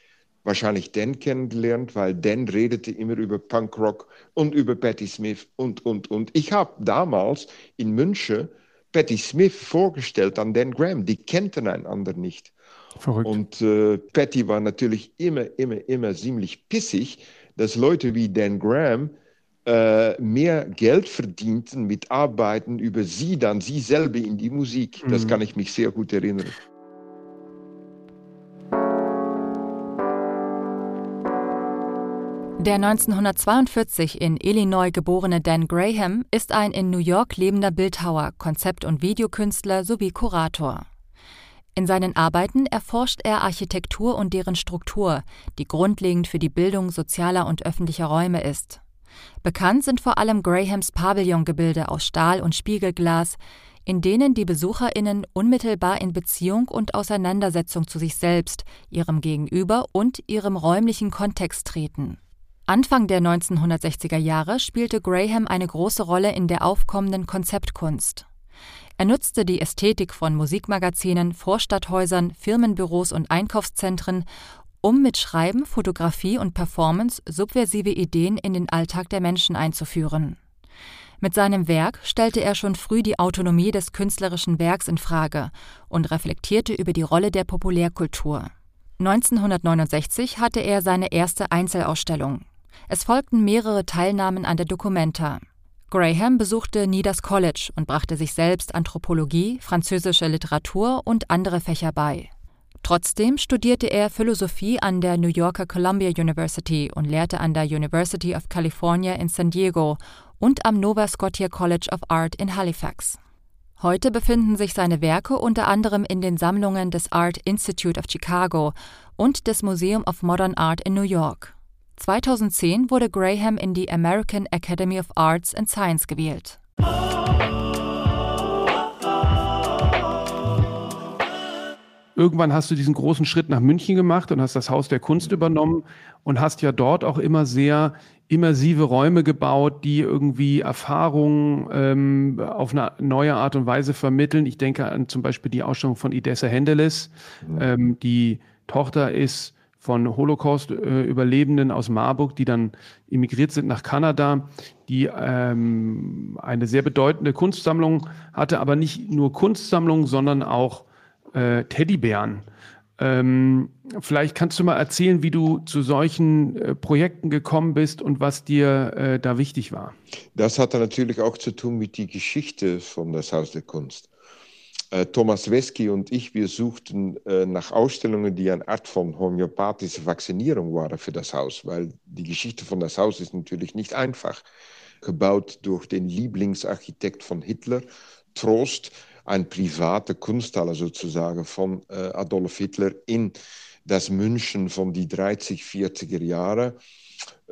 wahrscheinlich Dan kennengelernt, weil Dan redete immer über Punkrock und über Patti Smith und, und, und. Ich habe damals in München Patti Smith vorgestellt an Dan Graham. Die kannten einander nicht. Verrückt. Und äh, Patty war natürlich immer, immer, immer ziemlich pissig, dass Leute wie Dan Graham mehr Geld verdienten mit Arbeiten über sie, dann sie selber in die Musik. Das mhm. kann ich mich sehr gut erinnern. Der 1942 in Illinois geborene Dan Graham ist ein in New York lebender Bildhauer, Konzept- und Videokünstler sowie Kurator. In seinen Arbeiten erforscht er Architektur und deren Struktur, die grundlegend für die Bildung sozialer und öffentlicher Räume ist. Bekannt sind vor allem Grahams Pavillongebilde aus Stahl und Spiegelglas, in denen die Besucherinnen unmittelbar in Beziehung und Auseinandersetzung zu sich selbst, ihrem Gegenüber und ihrem räumlichen Kontext treten. Anfang der 1960er Jahre spielte Graham eine große Rolle in der aufkommenden Konzeptkunst. Er nutzte die Ästhetik von Musikmagazinen, Vorstadthäusern, Firmenbüros und Einkaufszentren, um mit Schreiben, Fotografie und Performance subversive Ideen in den Alltag der Menschen einzuführen. Mit seinem Werk stellte er schon früh die Autonomie des künstlerischen Werks in Frage und reflektierte über die Rolle der Populärkultur. 1969 hatte er seine erste Einzelausstellung. Es folgten mehrere Teilnahmen an der Documenta. Graham besuchte Needers College und brachte sich selbst Anthropologie, französische Literatur und andere Fächer bei. Trotzdem studierte er Philosophie an der New Yorker Columbia University und lehrte an der University of California in San Diego und am Nova Scotia College of Art in Halifax. Heute befinden sich seine Werke unter anderem in den Sammlungen des Art Institute of Chicago und des Museum of Modern Art in New York. 2010 wurde Graham in die American Academy of Arts and Science gewählt. Irgendwann hast du diesen großen Schritt nach München gemacht und hast das Haus der Kunst übernommen und hast ja dort auch immer sehr immersive Räume gebaut, die irgendwie Erfahrungen ähm, auf eine neue Art und Weise vermitteln. Ich denke an zum Beispiel die Ausstellung von Idessa Hendeles, ähm, die Tochter ist von Holocaust-Überlebenden aus Marburg, die dann emigriert sind nach Kanada, die ähm, eine sehr bedeutende Kunstsammlung hatte, aber nicht nur Kunstsammlung, sondern auch äh, Teddybären. Ähm, vielleicht kannst du mal erzählen, wie du zu solchen äh, Projekten gekommen bist und was dir äh, da wichtig war. Das hatte natürlich auch zu tun mit der Geschichte von das Haus der Kunst. Äh, Thomas Wesky und ich, wir suchten äh, nach Ausstellungen, die eine Art von homöopathischer Vaccinierung waren für das Haus, weil die Geschichte von das Haus ist natürlich nicht einfach. Gebaut durch den Lieblingsarchitekt von Hitler, Trost, ein private Kunsthalle sozusagen von äh, Adolf Hitler in das München von die 30, 40er Jahre.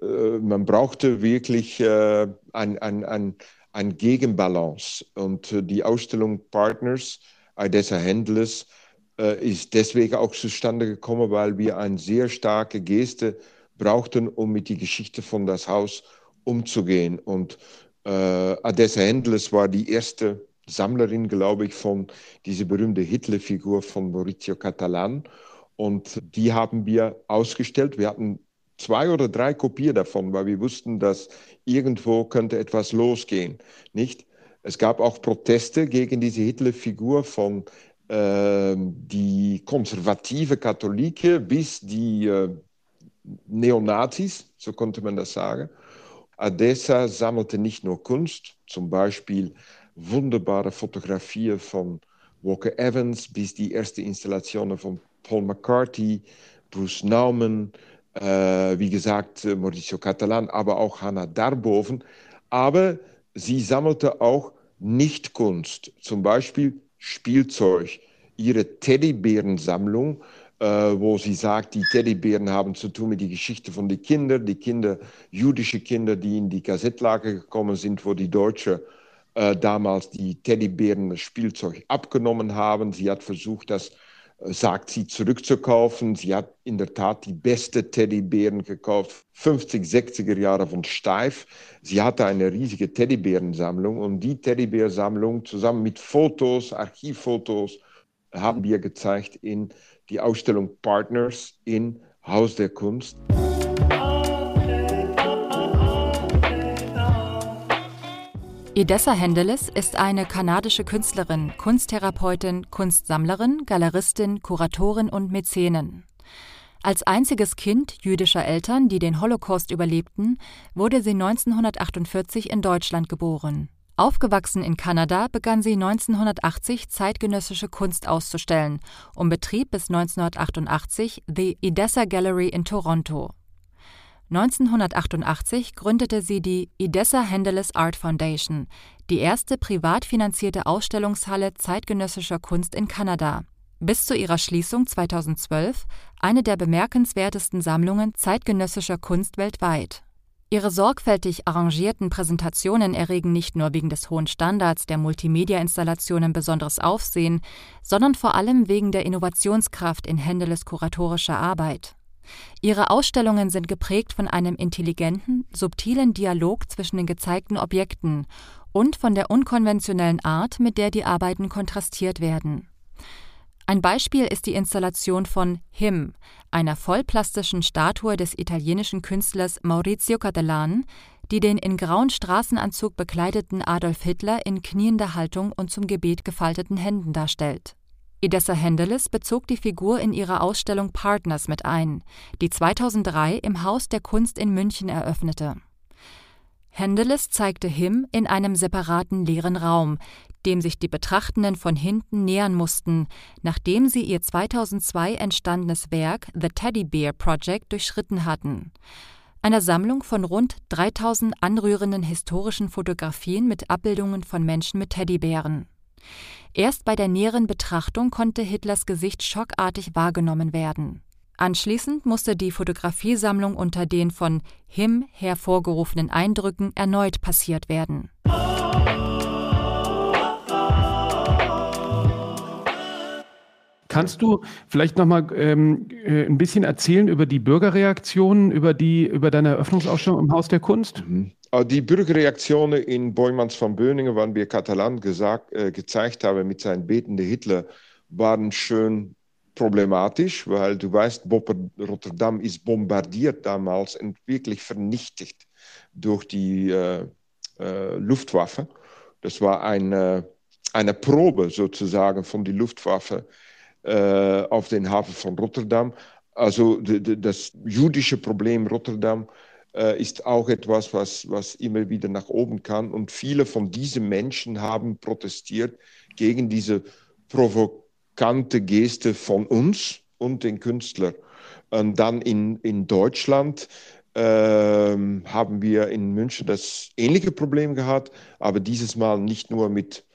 Äh, man brauchte wirklich äh, ein, ein, ein, ein Gegenbalance und äh, die Ausstellung Partners, Idessa Händlers, ist deswegen auch zustande gekommen, weil wir eine sehr starke Geste brauchten, um mit der Geschichte von das Haus umzugehen. Und äh, Adessa Händlers war die erste Sammlerin, glaube ich, von dieser berühmten Hitler-Figur von Maurizio Catalan. Und die haben wir ausgestellt. Wir hatten zwei oder drei Kopien davon, weil wir wussten, dass irgendwo könnte etwas losgehen. Nicht? Es gab auch Proteste gegen diese Hitler-Figur von äh, die konservative Katholike bis die äh, Neonazis, so konnte man das sagen. Adessa sammelte nicht nur Kunst, zum Beispiel wunderbare Fotografien von Walker Evans bis die erste Installationen von Paul McCarthy, Bruce Nauman, äh, wie gesagt Mauricio Catalan, aber auch Hannah Darboven. Aber sie sammelte auch Nicht-Kunst, zum Beispiel Spielzeug, ihre Teddybärensammlung, äh, wo sie sagt, die Teddybären haben zu tun mit der Geschichte von den Kindern, die Kinder, jüdische Kinder, die in die Kassettlager gekommen sind, wo die Deutschen äh, damals die Teddybären das Spielzeug abgenommen haben. Sie hat versucht, das, äh, sagt sie, zurückzukaufen. Sie hat in der Tat die beste Teddybären gekauft, 50, 60er Jahre von Steif. Sie hatte eine riesige Teddybärensammlung und die Teddybärsammlung zusammen mit Fotos, Archivfotos, haben wir gezeigt in die Ausstellung Partners in Haus der Kunst. Edessa Hendeles ist eine kanadische Künstlerin, Kunsttherapeutin, Kunstsammlerin, Galeristin, Kuratorin und Mäzenin. Als einziges Kind jüdischer Eltern, die den Holocaust überlebten, wurde sie 1948 in Deutschland geboren. Aufgewachsen in Kanada begann sie 1980 zeitgenössische Kunst auszustellen und betrieb bis 1988 The Edessa Gallery in Toronto. 1988 gründete sie die Edessa Hendeles Art Foundation, die erste privat finanzierte Ausstellungshalle zeitgenössischer Kunst in Kanada. Bis zu ihrer Schließung 2012 eine der bemerkenswertesten Sammlungen zeitgenössischer Kunst weltweit. Ihre sorgfältig arrangierten Präsentationen erregen nicht nur wegen des hohen Standards der Multimedia-Installationen besonderes Aufsehen, sondern vor allem wegen der Innovationskraft in Händeles kuratorischer Arbeit. Ihre Ausstellungen sind geprägt von einem intelligenten, subtilen Dialog zwischen den gezeigten Objekten und von der unkonventionellen Art, mit der die Arbeiten kontrastiert werden. Ein Beispiel ist die Installation von Him, einer vollplastischen Statue des italienischen Künstlers Maurizio Cattelan, die den in grauen Straßenanzug bekleideten Adolf Hitler in kniender Haltung und zum Gebet gefalteten Händen darstellt. Edessa Hendeles bezog die Figur in ihrer Ausstellung Partners mit ein, die 2003 im Haus der Kunst in München eröffnete. Hendeles zeigte Him in einem separaten leeren Raum, dem sich die Betrachtenden von hinten nähern mussten, nachdem sie ihr 2002 entstandenes Werk The Teddy Bear Project durchschritten hatten. Einer Sammlung von rund 3000 anrührenden historischen Fotografien mit Abbildungen von Menschen mit Teddybären. Erst bei der näheren Betrachtung konnte Hitlers Gesicht schockartig wahrgenommen werden. Anschließend musste die Fotografiesammlung unter den von Him hervorgerufenen Eindrücken erneut passiert werden. Kannst du vielleicht noch mal ähm, äh, ein bisschen erzählen über die Bürgerreaktionen, über die über deine Eröffnungsausstellung im Haus der Kunst? Mhm. Äh, die Bürgerreaktionen in Boymans von Böningen, wann wir Katalan gesagt, äh, gezeigt haben mit seinem betenden Hitler, waren schön problematisch, weil du weißt, Rotterdam ist bombardiert damals und wirklich vernichtet durch die äh, äh, Luftwaffe. Das war eine, eine Probe sozusagen von der Luftwaffe äh, auf den Hafen von Rotterdam. Also das jüdische Problem Rotterdam ist auch etwas, was, was immer wieder nach oben kann. Und viele von diesen Menschen haben protestiert gegen diese provokante Geste von uns und den Künstlern. Und dann in, in Deutschland äh, haben wir in München das ähnliche Problem gehabt, aber dieses Mal nicht nur mit,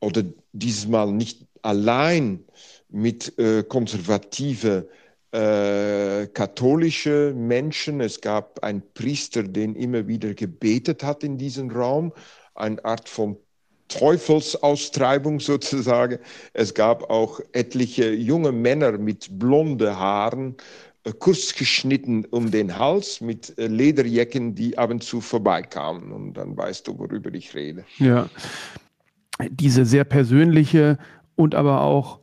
oder dieses Mal nicht allein mit äh, konservative äh, katholische Menschen. Es gab einen Priester, den immer wieder gebetet hat in diesem Raum, eine Art von Teufelsaustreibung sozusagen. Es gab auch etliche junge Männer mit blonden Haaren, äh, kurz geschnitten um den Hals, mit äh, Lederjacken, die ab und zu vorbeikamen. Und dann weißt du, worüber ich rede. Ja, diese sehr persönliche und aber auch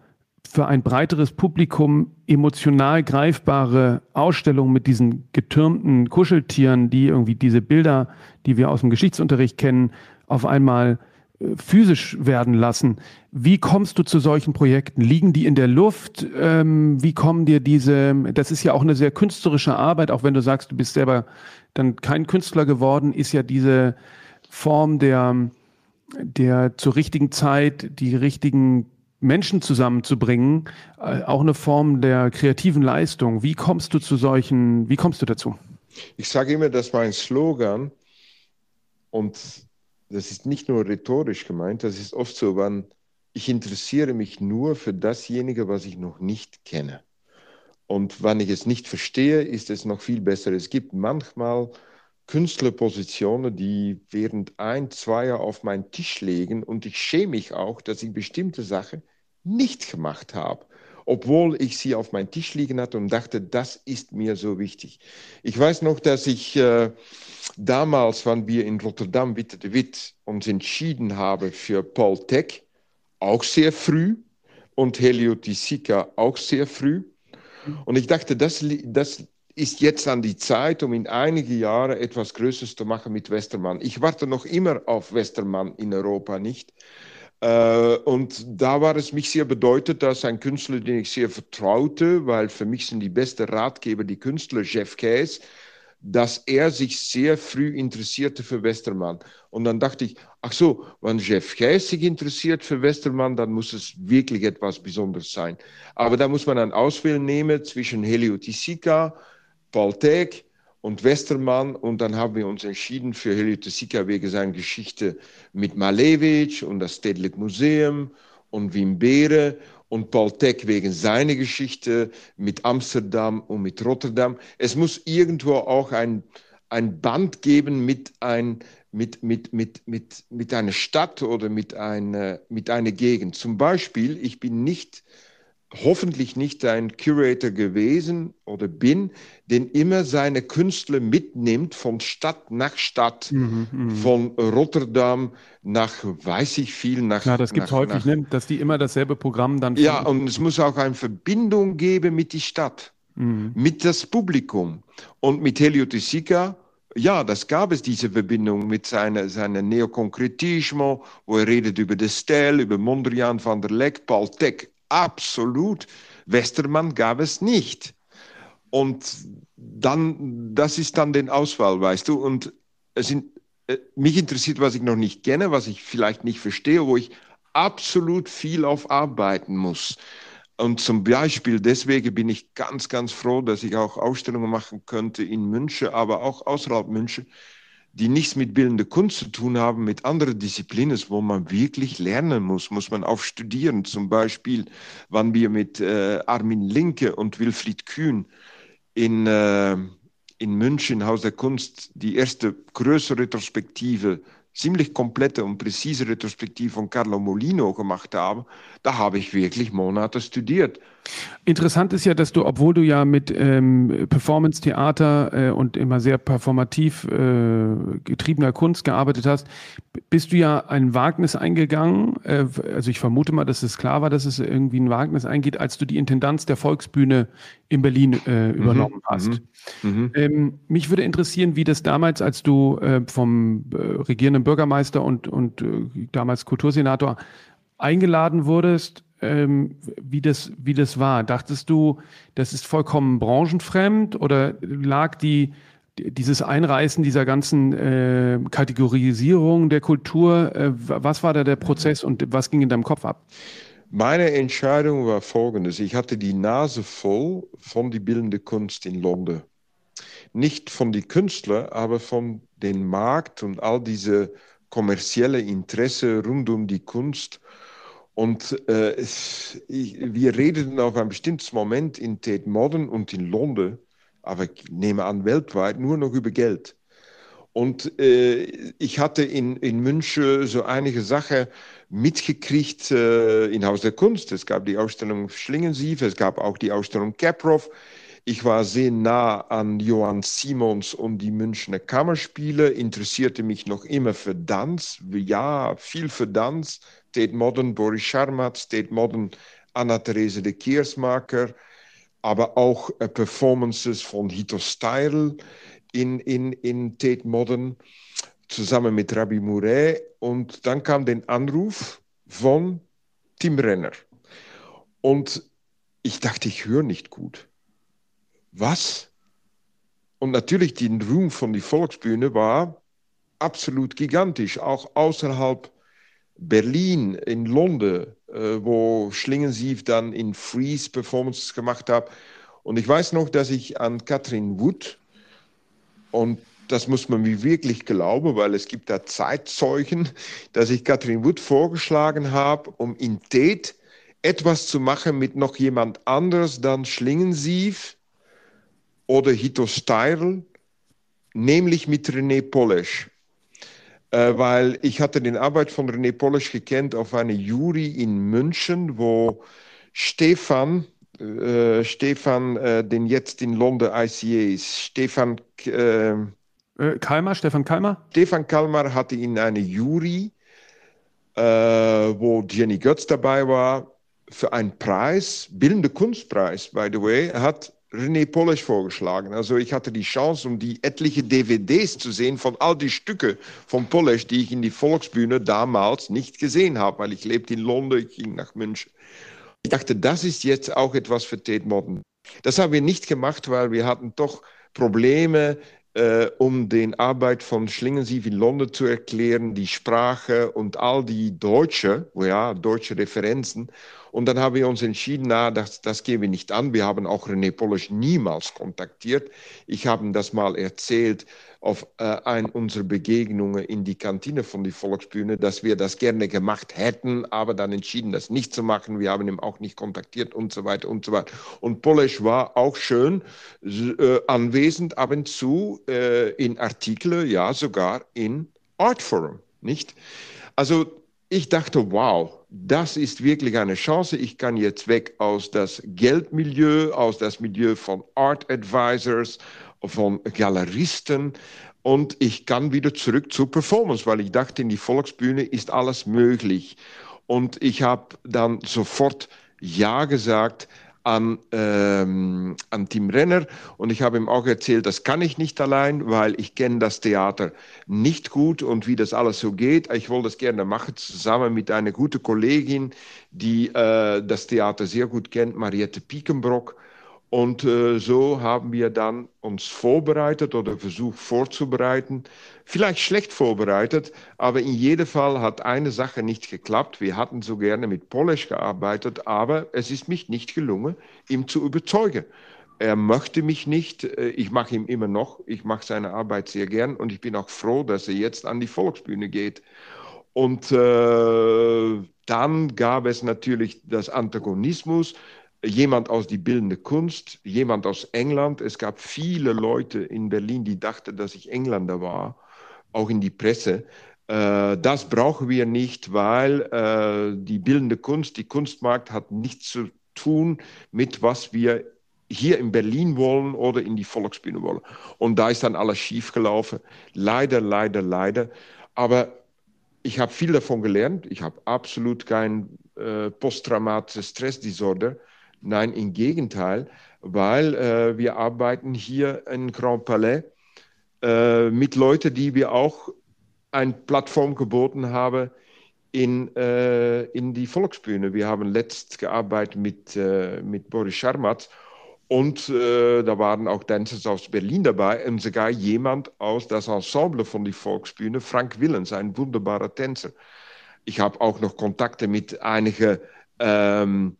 für ein breiteres Publikum emotional greifbare Ausstellung mit diesen getürmten Kuscheltieren, die irgendwie diese Bilder, die wir aus dem Geschichtsunterricht kennen, auf einmal äh, physisch werden lassen. Wie kommst du zu solchen Projekten? Liegen die in der Luft? Ähm, wie kommen dir diese, das ist ja auch eine sehr künstlerische Arbeit, auch wenn du sagst, du bist selber dann kein Künstler geworden, ist ja diese Form der, der zur richtigen Zeit die richtigen Menschen zusammenzubringen, äh, auch eine Form der kreativen Leistung. Wie kommst du zu solchen, wie kommst du dazu? Ich sage immer, dass mein Slogan, und das ist nicht nur rhetorisch gemeint, das ist oft so, wann ich interessiere mich nur für dasjenige, was ich noch nicht kenne. Und wenn ich es nicht verstehe, ist es noch viel besser. Es gibt manchmal Künstlerpositionen, die während ein, zwei Jahre auf meinen Tisch legen und ich schäme mich auch, dass ich bestimmte Sachen nicht gemacht habe, obwohl ich sie auf meinem Tisch liegen hatte und dachte, das ist mir so wichtig. Ich weiß noch, dass ich äh, damals, wenn wir in Rotterdam Witte de Witt uns entschieden haben für Paul Tech, auch sehr früh und Helio Tisica auch sehr früh. Und ich dachte, das, das ist jetzt an die Zeit, um in einige Jahre etwas Größeres zu machen mit Westermann. Ich warte noch immer auf Westermann in Europa nicht. Äh, und da war es mich sehr bedeutet, dass ein Künstler, den ich sehr vertraute, weil für mich sind die besten Ratgeber die Künstler Jeff Käs, dass er sich sehr früh interessierte für Westermann. Und dann dachte ich, ach so, wenn Jeff Käs sich interessiert für Westermann, dann muss es wirklich etwas Besonderes sein. Aber da muss man ein Auswählen nehmen zwischen Helio Teg und Westermann. Und dann haben wir uns entschieden für Helio Sika wegen seiner Geschichte mit Malevich und das Stedelijk Museum und Wim Beere und Paul Teck wegen seiner Geschichte mit Amsterdam und mit Rotterdam. Es muss irgendwo auch ein, ein Band geben mit, ein, mit, mit, mit, mit, mit einer Stadt oder mit einer, mit einer Gegend. Zum Beispiel, ich bin nicht hoffentlich nicht ein Curator gewesen oder bin, den immer seine Künstler mitnimmt von Stadt nach Stadt, mhm, mhm. von Rotterdam nach, weiß ich viel, nach. Ja, das gibt nach, häufig, nach, ne? dass die immer dasselbe Programm dann. Ja, und es muss auch eine Verbindung geben mit der Stadt, mhm. mit das Publikum und mit Heliotisika. Ja, das gab es, diese Verbindung mit seinem seine Neoconcretismo, wo er redet über de Stel, über Mondrian van der Leck, Paul Teck, absolut. Westermann gab es nicht. Und dann, das ist dann den Auswahl, weißt du. Und es sind, äh, mich interessiert, was ich noch nicht kenne, was ich vielleicht nicht verstehe, wo ich absolut viel aufarbeiten muss. Und zum Beispiel deswegen bin ich ganz, ganz froh, dass ich auch Ausstellungen machen könnte in München, aber auch außerhalb München, die nichts mit bildender Kunst zu tun haben, mit anderen Disziplinen, wo man wirklich lernen muss, muss man auch studieren. Zum Beispiel, wann wir mit äh, Armin Linke und Wilfried Kühn in, äh, in München, Haus der Kunst, die erste größere Retrospektive ziemlich komplette und präzise Retrospektive von Carlo Molino gemacht habe, da habe ich wirklich Monate studiert. Interessant ist ja, dass du, obwohl du ja mit ähm, Performance-Theater äh, und immer sehr performativ äh, getriebener Kunst gearbeitet hast, bist du ja ein Wagnis eingegangen. Äh, also ich vermute mal, dass es klar war, dass es irgendwie ein Wagnis eingeht, als du die Intendanz der Volksbühne in Berlin äh, mhm, übernommen hast. Mhm, mhm. Ähm, mich würde interessieren, wie das damals, als du äh, vom äh, regierenden Bürgermeister und, und damals Kultursenator eingeladen wurdest, ähm, wie, das, wie das war. Dachtest du, das ist vollkommen branchenfremd oder lag die, dieses Einreißen dieser ganzen äh, Kategorisierung der Kultur, äh, was war da der Prozess und was ging in deinem Kopf ab? Meine Entscheidung war folgendes. Ich hatte die Nase voll von die bildende Kunst in London. Nicht von den Künstlern, aber von dem Markt und all diese kommerzielle Interesse rund um die Kunst und äh, ich, wir redeten auf ein bestimmtes Moment in Tate Modern und in London, aber ich nehme an weltweit, nur noch über Geld. Und äh, ich hatte in, in München so einige Sachen mitgekriegt äh, in Haus der Kunst. Es gab die Ausstellung Schlingensief, es gab auch die Ausstellung Caproff. Ich war sehr nah an Johann Simons und die Münchner Kammerspiele, interessierte mich noch immer für Tanz, ja, viel für Tanz, Tate Modern Boris Scharmat, Tate Modern Anna-Therese de Keersmaker, aber auch äh, Performances von Hito Steyr in, in, in Tate Modern zusammen mit Rabbi Mouret. Und dann kam der Anruf von Tim Renner. Und ich dachte, ich höre nicht gut was? Und natürlich, die Ruhm von der Volksbühne war absolut gigantisch, auch außerhalb Berlin, in London, äh, wo Schlingensief dann in Freeze Performances gemacht hat. Und ich weiß noch, dass ich an Katrin Wood, und das muss man mir wirklich glauben, weil es gibt da Zeitzeugen, dass ich Katrin Wood vorgeschlagen habe, um in Tät etwas zu machen mit noch jemand anderes dann Schlingensief oder Hito Steyr, nämlich mit René Polesch. Äh, weil ich hatte den Arbeit von René Polesch gekannt auf eine Jury in München, wo Stefan, äh, Stefan, äh, den jetzt in London ICA ist, Stefan äh, äh, Kalmar, Stefan Kalmar? Stefan Kalmar hatte in eine Jury, äh, wo Jenny Götz dabei war, für einen Preis, Bildende Kunstpreis, by the way, hat René Polish vorgeschlagen. Also ich hatte die Chance, um die etliche DVDs zu sehen von all die Stücke von Polish, die ich in die Volksbühne damals nicht gesehen habe, weil ich lebte in London, ich ging nach München. Ich dachte, das ist jetzt auch etwas für Tate Modern. Das haben wir nicht gemacht, weil wir hatten doch Probleme, äh, um den Arbeit von Schlingensief in London zu erklären, die Sprache und all die deutsche, ja, deutsche Referenzen. Und dann haben wir uns entschieden, na, das, das gehen wir nicht an. Wir haben auch René Polish niemals kontaktiert. Ich habe ihm das mal erzählt auf äh, eine unserer Begegnungen in die Kantine von der Volksbühne, dass wir das gerne gemacht hätten, aber dann entschieden, das nicht zu machen. Wir haben ihn auch nicht kontaktiert und so weiter und so weiter. Und Polish war auch schön äh, anwesend ab und zu äh, in Artikeln, ja sogar in Artforum, nicht? Also ich dachte, wow, das ist wirklich eine Chance. Ich kann jetzt weg aus das Geldmilieu, aus das Milieu von Art Advisors, von Galeristen und ich kann wieder zurück zur Performance, weil ich dachte, in die Volksbühne ist alles möglich. Und ich habe dann sofort Ja gesagt an, ähm, an Tim Renner und ich habe ihm auch erzählt, das kann ich nicht allein, weil ich kenne das Theater nicht gut und wie das alles so geht. Ich wollte das gerne machen, zusammen mit einer guten Kollegin, die äh, das Theater sehr gut kennt, Mariette Piekenbrock. Und äh, so haben wir dann uns vorbereitet oder versucht vorzubereiten. Vielleicht schlecht vorbereitet, aber in jedem Fall hat eine Sache nicht geklappt. Wir hatten so gerne mit Polish gearbeitet, aber es ist mich nicht gelungen, ihn zu überzeugen. Er möchte mich nicht. Äh, ich mache ihm immer noch. Ich mache seine Arbeit sehr gern und ich bin auch froh, dass er jetzt an die Volksbühne geht. Und äh, dann gab es natürlich das Antagonismus jemand aus die bildende Kunst, jemand aus England. Es gab viele Leute in Berlin, die dachten, dass ich Engländer war, auch in die Presse. Äh, das brauchen wir nicht, weil äh, die bildende Kunst, die Kunstmarkt hat nichts zu tun mit was wir hier in Berlin wollen oder in die Volksbühne wollen. Und da ist dann alles schiefgelaufen. Leider, leider, leider. Aber ich habe viel davon gelernt. Ich habe absolut kein äh, posttraumatisches Stressdisorder. Nein, im Gegenteil, weil äh, wir arbeiten hier in Grand Palais äh, mit Leuten, die wir auch eine Plattform geboten haben in, äh, in die Volksbühne. Wir haben letzt gearbeitet mit, äh, mit Boris Scharmatz und äh, da waren auch Dancers aus Berlin dabei und sogar jemand aus das Ensemble von die Volksbühne, Frank Willens, ein wunderbarer Tänzer. Ich habe auch noch Kontakte mit einigen ähm,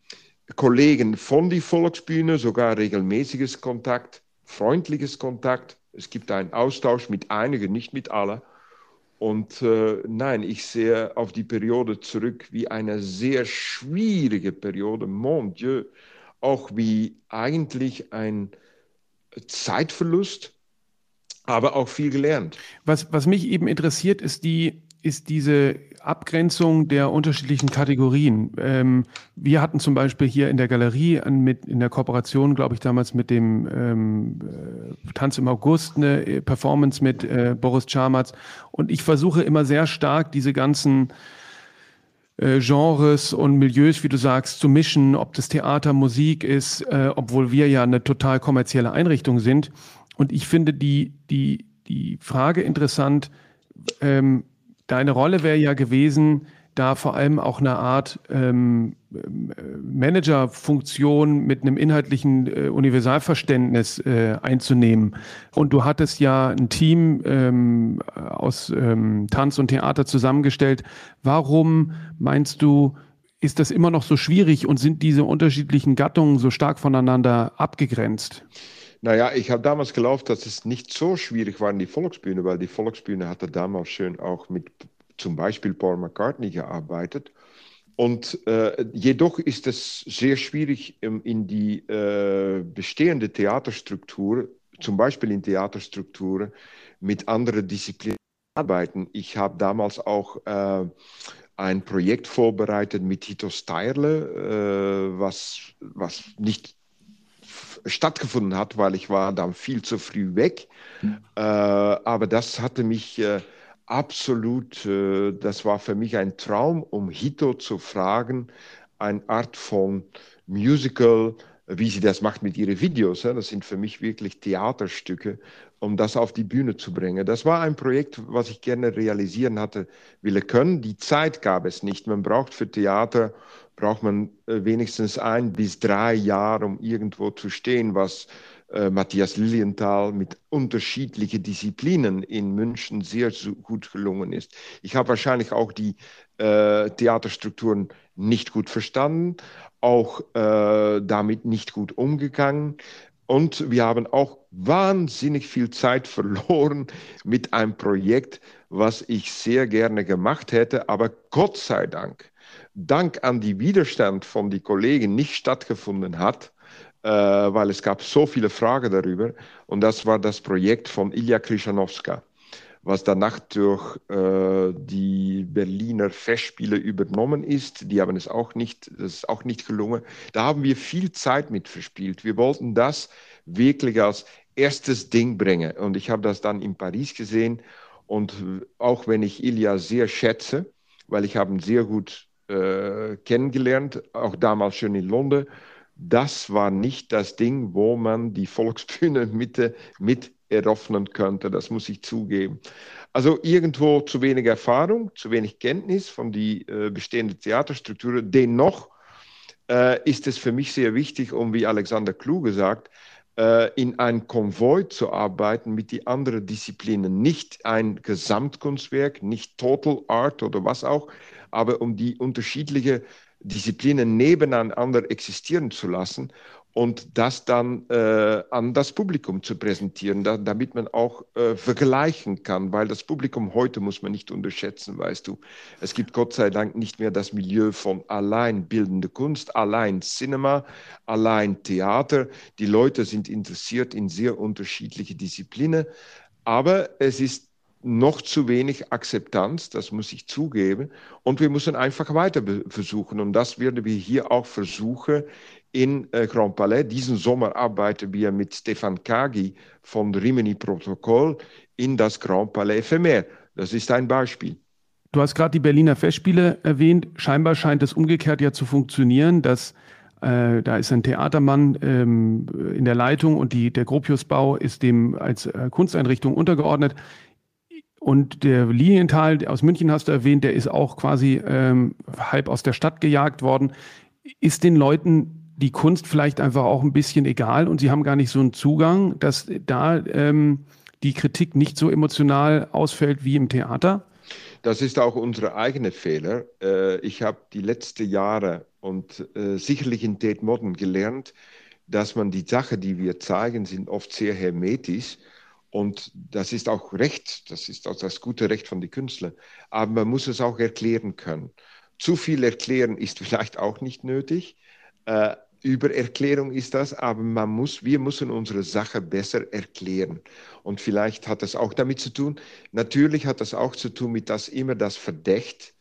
Kollegen von die Volksbühne, sogar regelmäßiges Kontakt, freundliches Kontakt. Es gibt einen Austausch mit einigen, nicht mit allen. Und äh, nein, ich sehe auf die Periode zurück wie eine sehr schwierige Periode, mon Dieu, auch wie eigentlich ein Zeitverlust, aber auch viel gelernt. Was, was mich eben interessiert, ist die ist diese Abgrenzung der unterschiedlichen Kategorien. Ähm, wir hatten zum Beispiel hier in der Galerie an, mit, in der Kooperation, glaube ich, damals mit dem ähm, äh, Tanz im August eine äh, Performance mit äh, Boris Charmatz. Und ich versuche immer sehr stark diese ganzen äh, Genres und Milieus, wie du sagst, zu mischen, ob das Theater, Musik ist, äh, obwohl wir ja eine total kommerzielle Einrichtung sind. Und ich finde die, die, die Frage interessant, ähm, Deine Rolle wäre ja gewesen, da vor allem auch eine Art ähm, Managerfunktion mit einem inhaltlichen äh, Universalverständnis äh, einzunehmen. Und du hattest ja ein Team ähm, aus ähm, Tanz und Theater zusammengestellt. Warum meinst du, ist das immer noch so schwierig und sind diese unterschiedlichen Gattungen so stark voneinander abgegrenzt? Naja, ich habe damals geglaubt, dass es nicht so schwierig war in die Volksbühne, weil die Volksbühne hatte damals schön auch mit zum Beispiel Paul McCartney gearbeitet. Und äh, jedoch ist es sehr schwierig, in die äh, bestehende Theaterstruktur, zum Beispiel in Theaterstrukturen, mit anderen Disziplinen zu arbeiten. Ich habe damals auch äh, ein Projekt vorbereitet mit Tito Steirle, äh, was, was nicht stattgefunden hat, weil ich war dann viel zu früh weg. Mhm. Äh, aber das hatte mich äh, absolut, äh, das war für mich ein Traum, um Hito zu fragen, eine Art von Musical, wie sie das macht mit ihren Videos. Das sind für mich wirklich Theaterstücke, um das auf die Bühne zu bringen. Das war ein Projekt, was ich gerne realisieren hatte, will können. Die Zeit gab es nicht. Man braucht für Theater braucht man äh, wenigstens ein bis drei Jahre, um irgendwo zu stehen, was äh, Matthias Lilienthal mit unterschiedlichen Disziplinen in München sehr gut gelungen ist. Ich habe wahrscheinlich auch die äh, Theaterstrukturen nicht gut verstanden, auch äh, damit nicht gut umgegangen. Und wir haben auch wahnsinnig viel Zeit verloren mit einem Projekt, was ich sehr gerne gemacht hätte, aber Gott sei Dank, dank an die Widerstand von den Kollegen nicht stattgefunden hat, äh, weil es gab so viele Fragen darüber. Und das war das Projekt von Ilya Krischanowska was danach durch äh, die Berliner Festspiele übernommen ist. Die haben es auch nicht, das ist auch nicht gelungen. Da haben wir viel Zeit mit verspielt. Wir wollten das wirklich als erstes Ding bringen. Und ich habe das dann in Paris gesehen. Und auch wenn ich Ilya sehr schätze, weil ich habe ihn sehr gut äh, kennengelernt, auch damals schon in London, das war nicht das Ding, wo man die Volksbühne Mitte mit eröffnen könnte. Das muss ich zugeben. Also irgendwo zu wenig Erfahrung, zu wenig Kenntnis von die äh, bestehenden Theaterstrukturen. Dennoch äh, ist es für mich sehr wichtig, um wie Alexander Kluge sagt, in ein Konvoi zu arbeiten mit den anderen Disziplinen. Nicht ein Gesamtkunstwerk, nicht Total Art oder was auch, aber um die unterschiedlichen Disziplinen nebeneinander existieren zu lassen und das dann äh, an das Publikum zu präsentieren, da, damit man auch äh, vergleichen kann, weil das Publikum heute muss man nicht unterschätzen, weißt du. Es gibt Gott sei Dank nicht mehr das Milieu von allein bildende Kunst, allein Cinema, allein Theater. Die Leute sind interessiert in sehr unterschiedliche Disziplinen, aber es ist noch zu wenig Akzeptanz, das muss ich zugeben. Und wir müssen einfach weiter versuchen. Und das werden wir hier auch versuchen in äh, Grand Palais. Diesen Sommer arbeiten wir mit Stefan Kagi von Rimini Protokoll in das Grand Palais Ephemer. Das ist ein Beispiel. Du hast gerade die Berliner Festspiele erwähnt. Scheinbar scheint es umgekehrt ja zu funktionieren, dass äh, da ist ein Theatermann ähm, in der Leitung und die, der Gropiusbau ist dem als äh, Kunsteinrichtung untergeordnet. Und der Lilienthal aus München hast du erwähnt, der ist auch quasi ähm, halb aus der Stadt gejagt worden. Ist den Leuten die Kunst vielleicht einfach auch ein bisschen egal und sie haben gar nicht so einen Zugang, dass da ähm, die Kritik nicht so emotional ausfällt wie im Theater? Das ist auch unser eigener Fehler. Äh, ich habe die letzten Jahre und äh, sicherlich in Tate Modern gelernt, dass man die Sachen, die wir zeigen, sind oft sehr hermetisch. Und das ist auch Recht, das ist auch das gute Recht von den Künstlern. Aber man muss es auch erklären können. Zu viel erklären ist vielleicht auch nicht nötig. Übererklärung ist das, aber man muss, wir müssen unsere Sache besser erklären. Und vielleicht hat das auch damit zu tun, natürlich hat das auch zu tun mit, dass immer das Verdächt,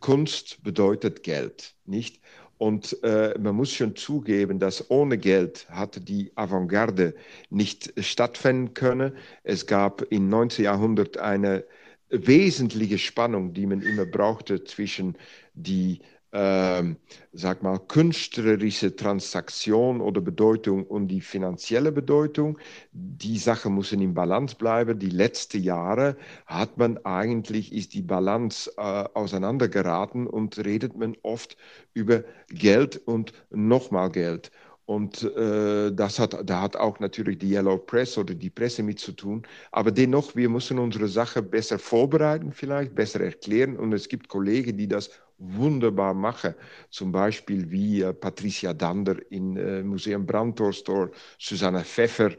Kunst bedeutet Geld, nicht? Und äh, man muss schon zugeben, dass ohne Geld hatte die Avantgarde nicht stattfinden können. Es gab im 19. Jahrhundert eine wesentliche Spannung, die man immer brauchte zwischen die ähm, sag mal, künstlerische Transaktion oder Bedeutung und die finanzielle Bedeutung. Die Sachen müssen im Balance bleiben. Die letzten Jahre hat man eigentlich, ist die Balance äh, auseinandergeraten und redet man oft über Geld und nochmal Geld. Und äh, das hat, da hat auch natürlich die Yellow Press oder die Presse mit zu tun. Aber dennoch, wir müssen unsere Sache besser vorbereiten, vielleicht besser erklären. Und es gibt Kollegen, die das wunderbar machen. Zum Beispiel wie äh, Patricia Dander im äh, Museum Brandhorst oder Susanne Pfeffer,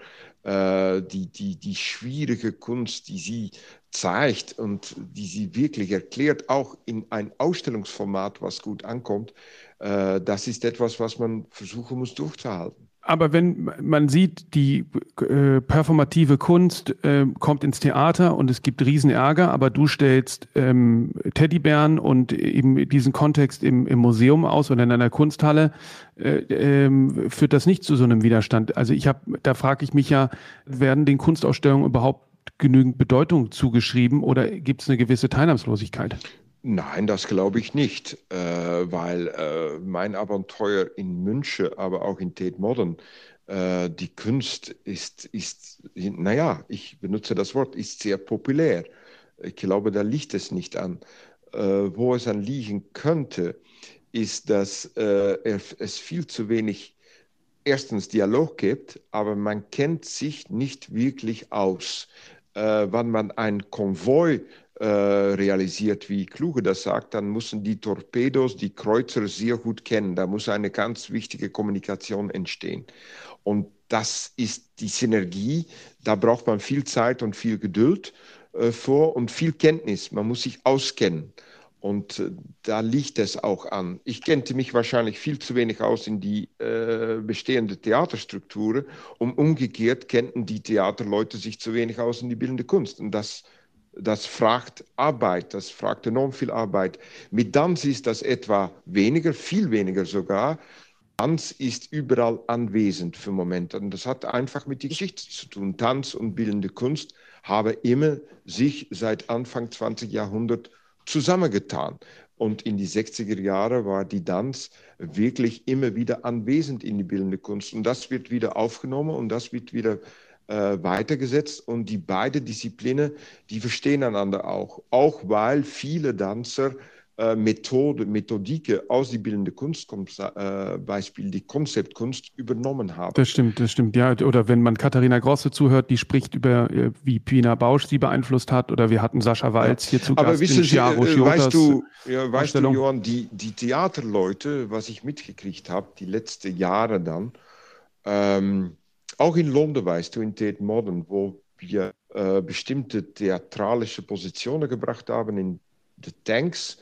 äh, die, die, die schwierige Kunst, die sie zeigt und die sie wirklich erklärt, auch in ein Ausstellungsformat, was gut ankommt, äh, das ist etwas, was man versuchen muss durchzuhalten. Aber wenn man sieht, die äh, performative Kunst äh, kommt ins Theater und es gibt Riesenärger, aber du stellst ähm, Teddybären und eben diesen Kontext im, im Museum aus oder in einer Kunsthalle, äh, ähm, führt das nicht zu so einem Widerstand. Also ich habe, da frage ich mich ja, werden den Kunstausstellungen überhaupt genügend Bedeutung zugeschrieben oder gibt es eine gewisse Teilnahmslosigkeit? Nein, das glaube ich nicht, äh, weil äh, mein Abenteuer in München, aber auch in Tate Modern, äh, die Kunst ist, ist, naja, ich benutze das Wort, ist sehr populär. Ich glaube, da liegt es nicht an. Äh, wo es an liegen könnte, ist, dass äh, es viel zu wenig erstens Dialog gibt, aber man kennt sich nicht wirklich aus. Äh, wenn man ein Konvoi realisiert, wie Kluge das sagt, dann müssen die Torpedos die Kreuzer sehr gut kennen. Da muss eine ganz wichtige Kommunikation entstehen. Und das ist die Synergie. Da braucht man viel Zeit und viel Geduld äh, vor und viel Kenntnis. Man muss sich auskennen. Und äh, da liegt es auch an. Ich kennte mich wahrscheinlich viel zu wenig aus in die äh, bestehende Theaterstrukturen und umgekehrt kennten die Theaterleute sich zu wenig aus in die bildende Kunst. Und das, das fragt Arbeit, das fragt enorm viel Arbeit. Mit Tanz ist das etwa weniger, viel weniger sogar. Tanz ist überall anwesend für Momente. Und das hat einfach mit der Geschichte zu tun. Tanz und bildende Kunst haben immer sich seit Anfang 20. Jahrhundert zusammengetan. Und in die 60er Jahre war die Tanz wirklich immer wieder anwesend in die bildende Kunst. Und das wird wieder aufgenommen und das wird wieder äh, weitergesetzt. Und die beiden Disziplinen, die verstehen einander auch. Auch weil viele Tänzer äh, Methode, Methodike aus die bildende Kunst, äh, Beispiel die Konzeptkunst, übernommen haben. Das stimmt, das stimmt, ja. Oder wenn man Katharina Grosse zuhört, die spricht über, äh, wie Pina Bausch sie beeinflusst hat, oder wir hatten Sascha Walz ja. hier zu Aber Gast wissen Sie, äh, weißt du, ja, weißt du, Johann, die, die Theaterleute, was ich mitgekriegt habe, die letzten Jahre dann, ähm, auch in London, weißt du, in Tate Modern, wo wir äh, bestimmte theatralische Positionen gebracht haben in The Tanks,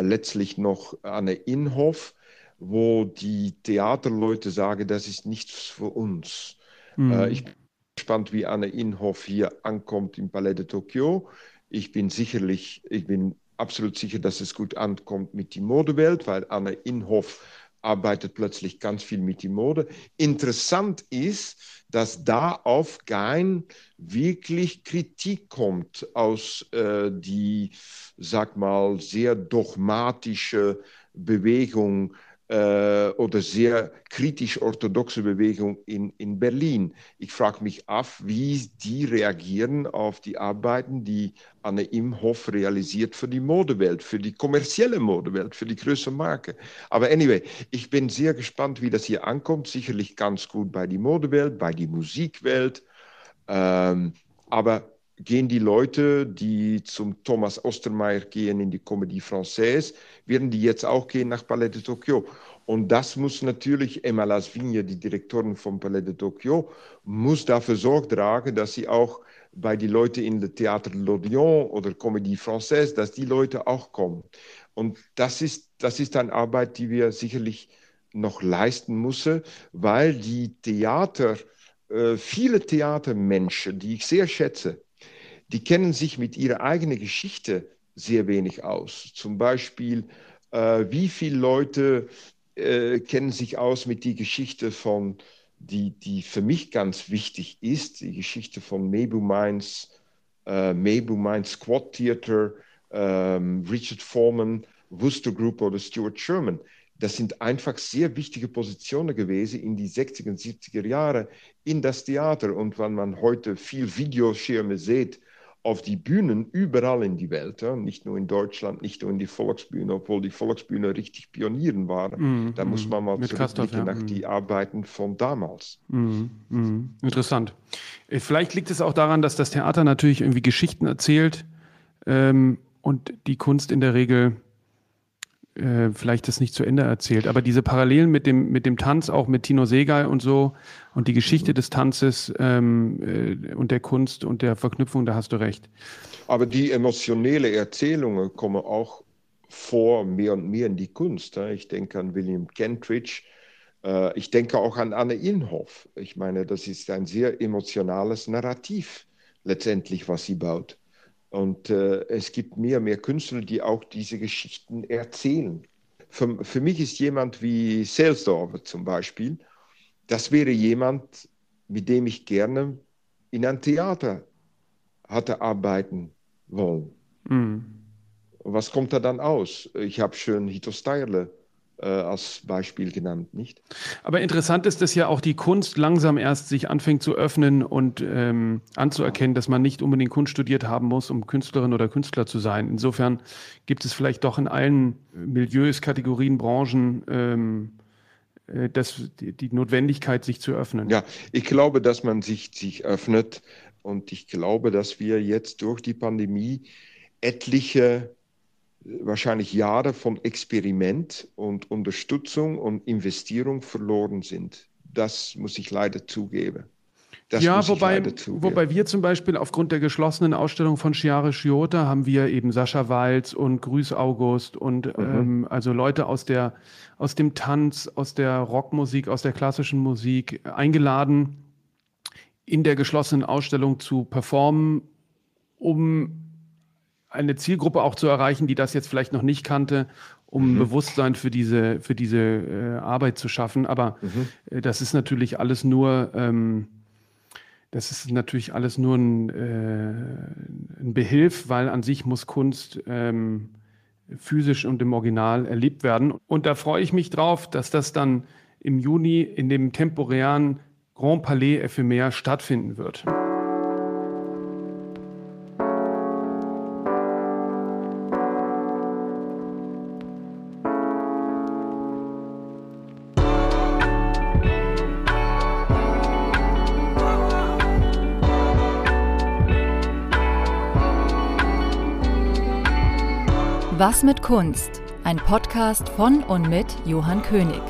letztlich noch Anne Inhoff, wo die Theaterleute sagen, das ist nichts für uns. Mhm. Äh, ich bin gespannt, wie Anne Inhoff hier ankommt im Palais de Tokio. Ich bin sicherlich, ich bin absolut sicher, dass es gut ankommt mit der Modewelt, weil Anne Inhoff arbeitet plötzlich ganz viel mit der Mode. Interessant ist, dass da auf kein wirklich Kritik kommt aus äh, die, sag mal, sehr dogmatische Bewegung äh, oder sehr kritisch-orthodoxe Bewegung in, in Berlin. Ich frage mich af, wie die reagieren auf die Arbeiten, die Anne Imhoff realisiert für die Modewelt, für die kommerzielle Modewelt, für die größere Marke. Aber anyway, ich bin sehr gespannt, wie das hier ankommt. Sicherlich ganz gut bei die Modewelt, bei die Musikwelt. Ähm, aber gehen die Leute, die zum Thomas Ostermeier gehen in die Comédie Française, werden die jetzt auch gehen nach Palais de Tokyo. Und das muss natürlich Emma Lasvigne, die Direktorin vom Palais de Tokyo, muss dafür Sorge tragen, dass sie auch bei den Leuten in der de l'Odéon oder Comédie Française, dass die Leute auch kommen. Und das ist, das ist eine Arbeit, die wir sicherlich noch leisten müssen, weil die Theater, äh, viele Theatermenschen, die ich sehr schätze, die kennen sich mit ihrer eigenen Geschichte sehr wenig aus. Zum Beispiel, äh, wie viele Leute äh, kennen sich aus mit der Geschichte von, die, die für mich ganz wichtig ist, die Geschichte von Mebu Mines, äh, Mebu Mines Squad Theater, ähm, Richard Foreman, Worcester Group oder Stuart Sherman. Das sind einfach sehr wichtige Positionen gewesen in die 60er und 70er Jahre in das Theater. Und wenn man heute viel Videoschirme sieht, auf die Bühnen überall in die Welt, ja? nicht nur in Deutschland, nicht nur in die Volksbühne, obwohl die Volksbühne richtig Pionieren waren. Mm, da mm, muss man mal zurückblicken ja. nach mm. die Arbeiten von damals. Mm, interessant. Äh, vielleicht liegt es auch daran, dass das Theater natürlich irgendwie Geschichten erzählt ähm, und die Kunst in der Regel äh, vielleicht das nicht zu Ende erzählt, aber diese Parallelen mit dem, mit dem Tanz, auch mit Tino Segal und so und die Geschichte mhm. des Tanzes ähm, äh, und der Kunst und der Verknüpfung, da hast du recht. Aber die emotionelle Erzählungen kommen auch vor mehr und mehr in die Kunst. Ich denke an William Kentridge, äh, ich denke auch an Anne Inhoff. Ich meine, das ist ein sehr emotionales Narrativ letztendlich, was sie baut. Und äh, es gibt mehr und mehr Künstler, die auch diese Geschichten erzählen. Für, für mich ist jemand wie Selsdorfer zum Beispiel, das wäre jemand, mit dem ich gerne in ein Theater hatte arbeiten wollen. Mhm. Was kommt da dann aus? Ich habe schön Hito Steierle äh, als Beispiel genannt, nicht? Aber interessant ist, dass ja auch die Kunst langsam erst sich anfängt zu öffnen und ähm, anzuerkennen, dass man nicht unbedingt Kunst studiert haben muss, um Künstlerin oder Künstler zu sein. Insofern gibt es vielleicht doch in allen Milieus, Kategorien, Branchen ähm, äh, das, die, die, Notwendigkeit, sich zu öffnen. Ja, ich glaube, dass man sich, sich öffnet und ich glaube, dass wir jetzt durch die Pandemie etliche wahrscheinlich Jahre von Experiment und Unterstützung und Investierung verloren sind. Das muss ich leider zugeben. Das ja, wobei, wobei wir zum Beispiel aufgrund der geschlossenen Ausstellung von Chiara Sciota haben wir eben Sascha Walz und Grüß August und mhm. ähm, also Leute aus der aus dem Tanz, aus der Rockmusik, aus der klassischen Musik eingeladen, in der geschlossenen Ausstellung zu performen, um eine Zielgruppe auch zu erreichen, die das jetzt vielleicht noch nicht kannte, um mhm. Bewusstsein für diese, für diese äh, Arbeit zu schaffen. Aber mhm. äh, das ist natürlich alles nur, ähm, das ist natürlich alles nur ein, äh, ein Behilf, weil an sich muss Kunst ähm, physisch und im Original erlebt werden. Und da freue ich mich drauf, dass das dann im Juni in dem temporären Grand Palais Ephemer stattfinden wird. Mit Kunst? Ein Podcast von und mit Johann König.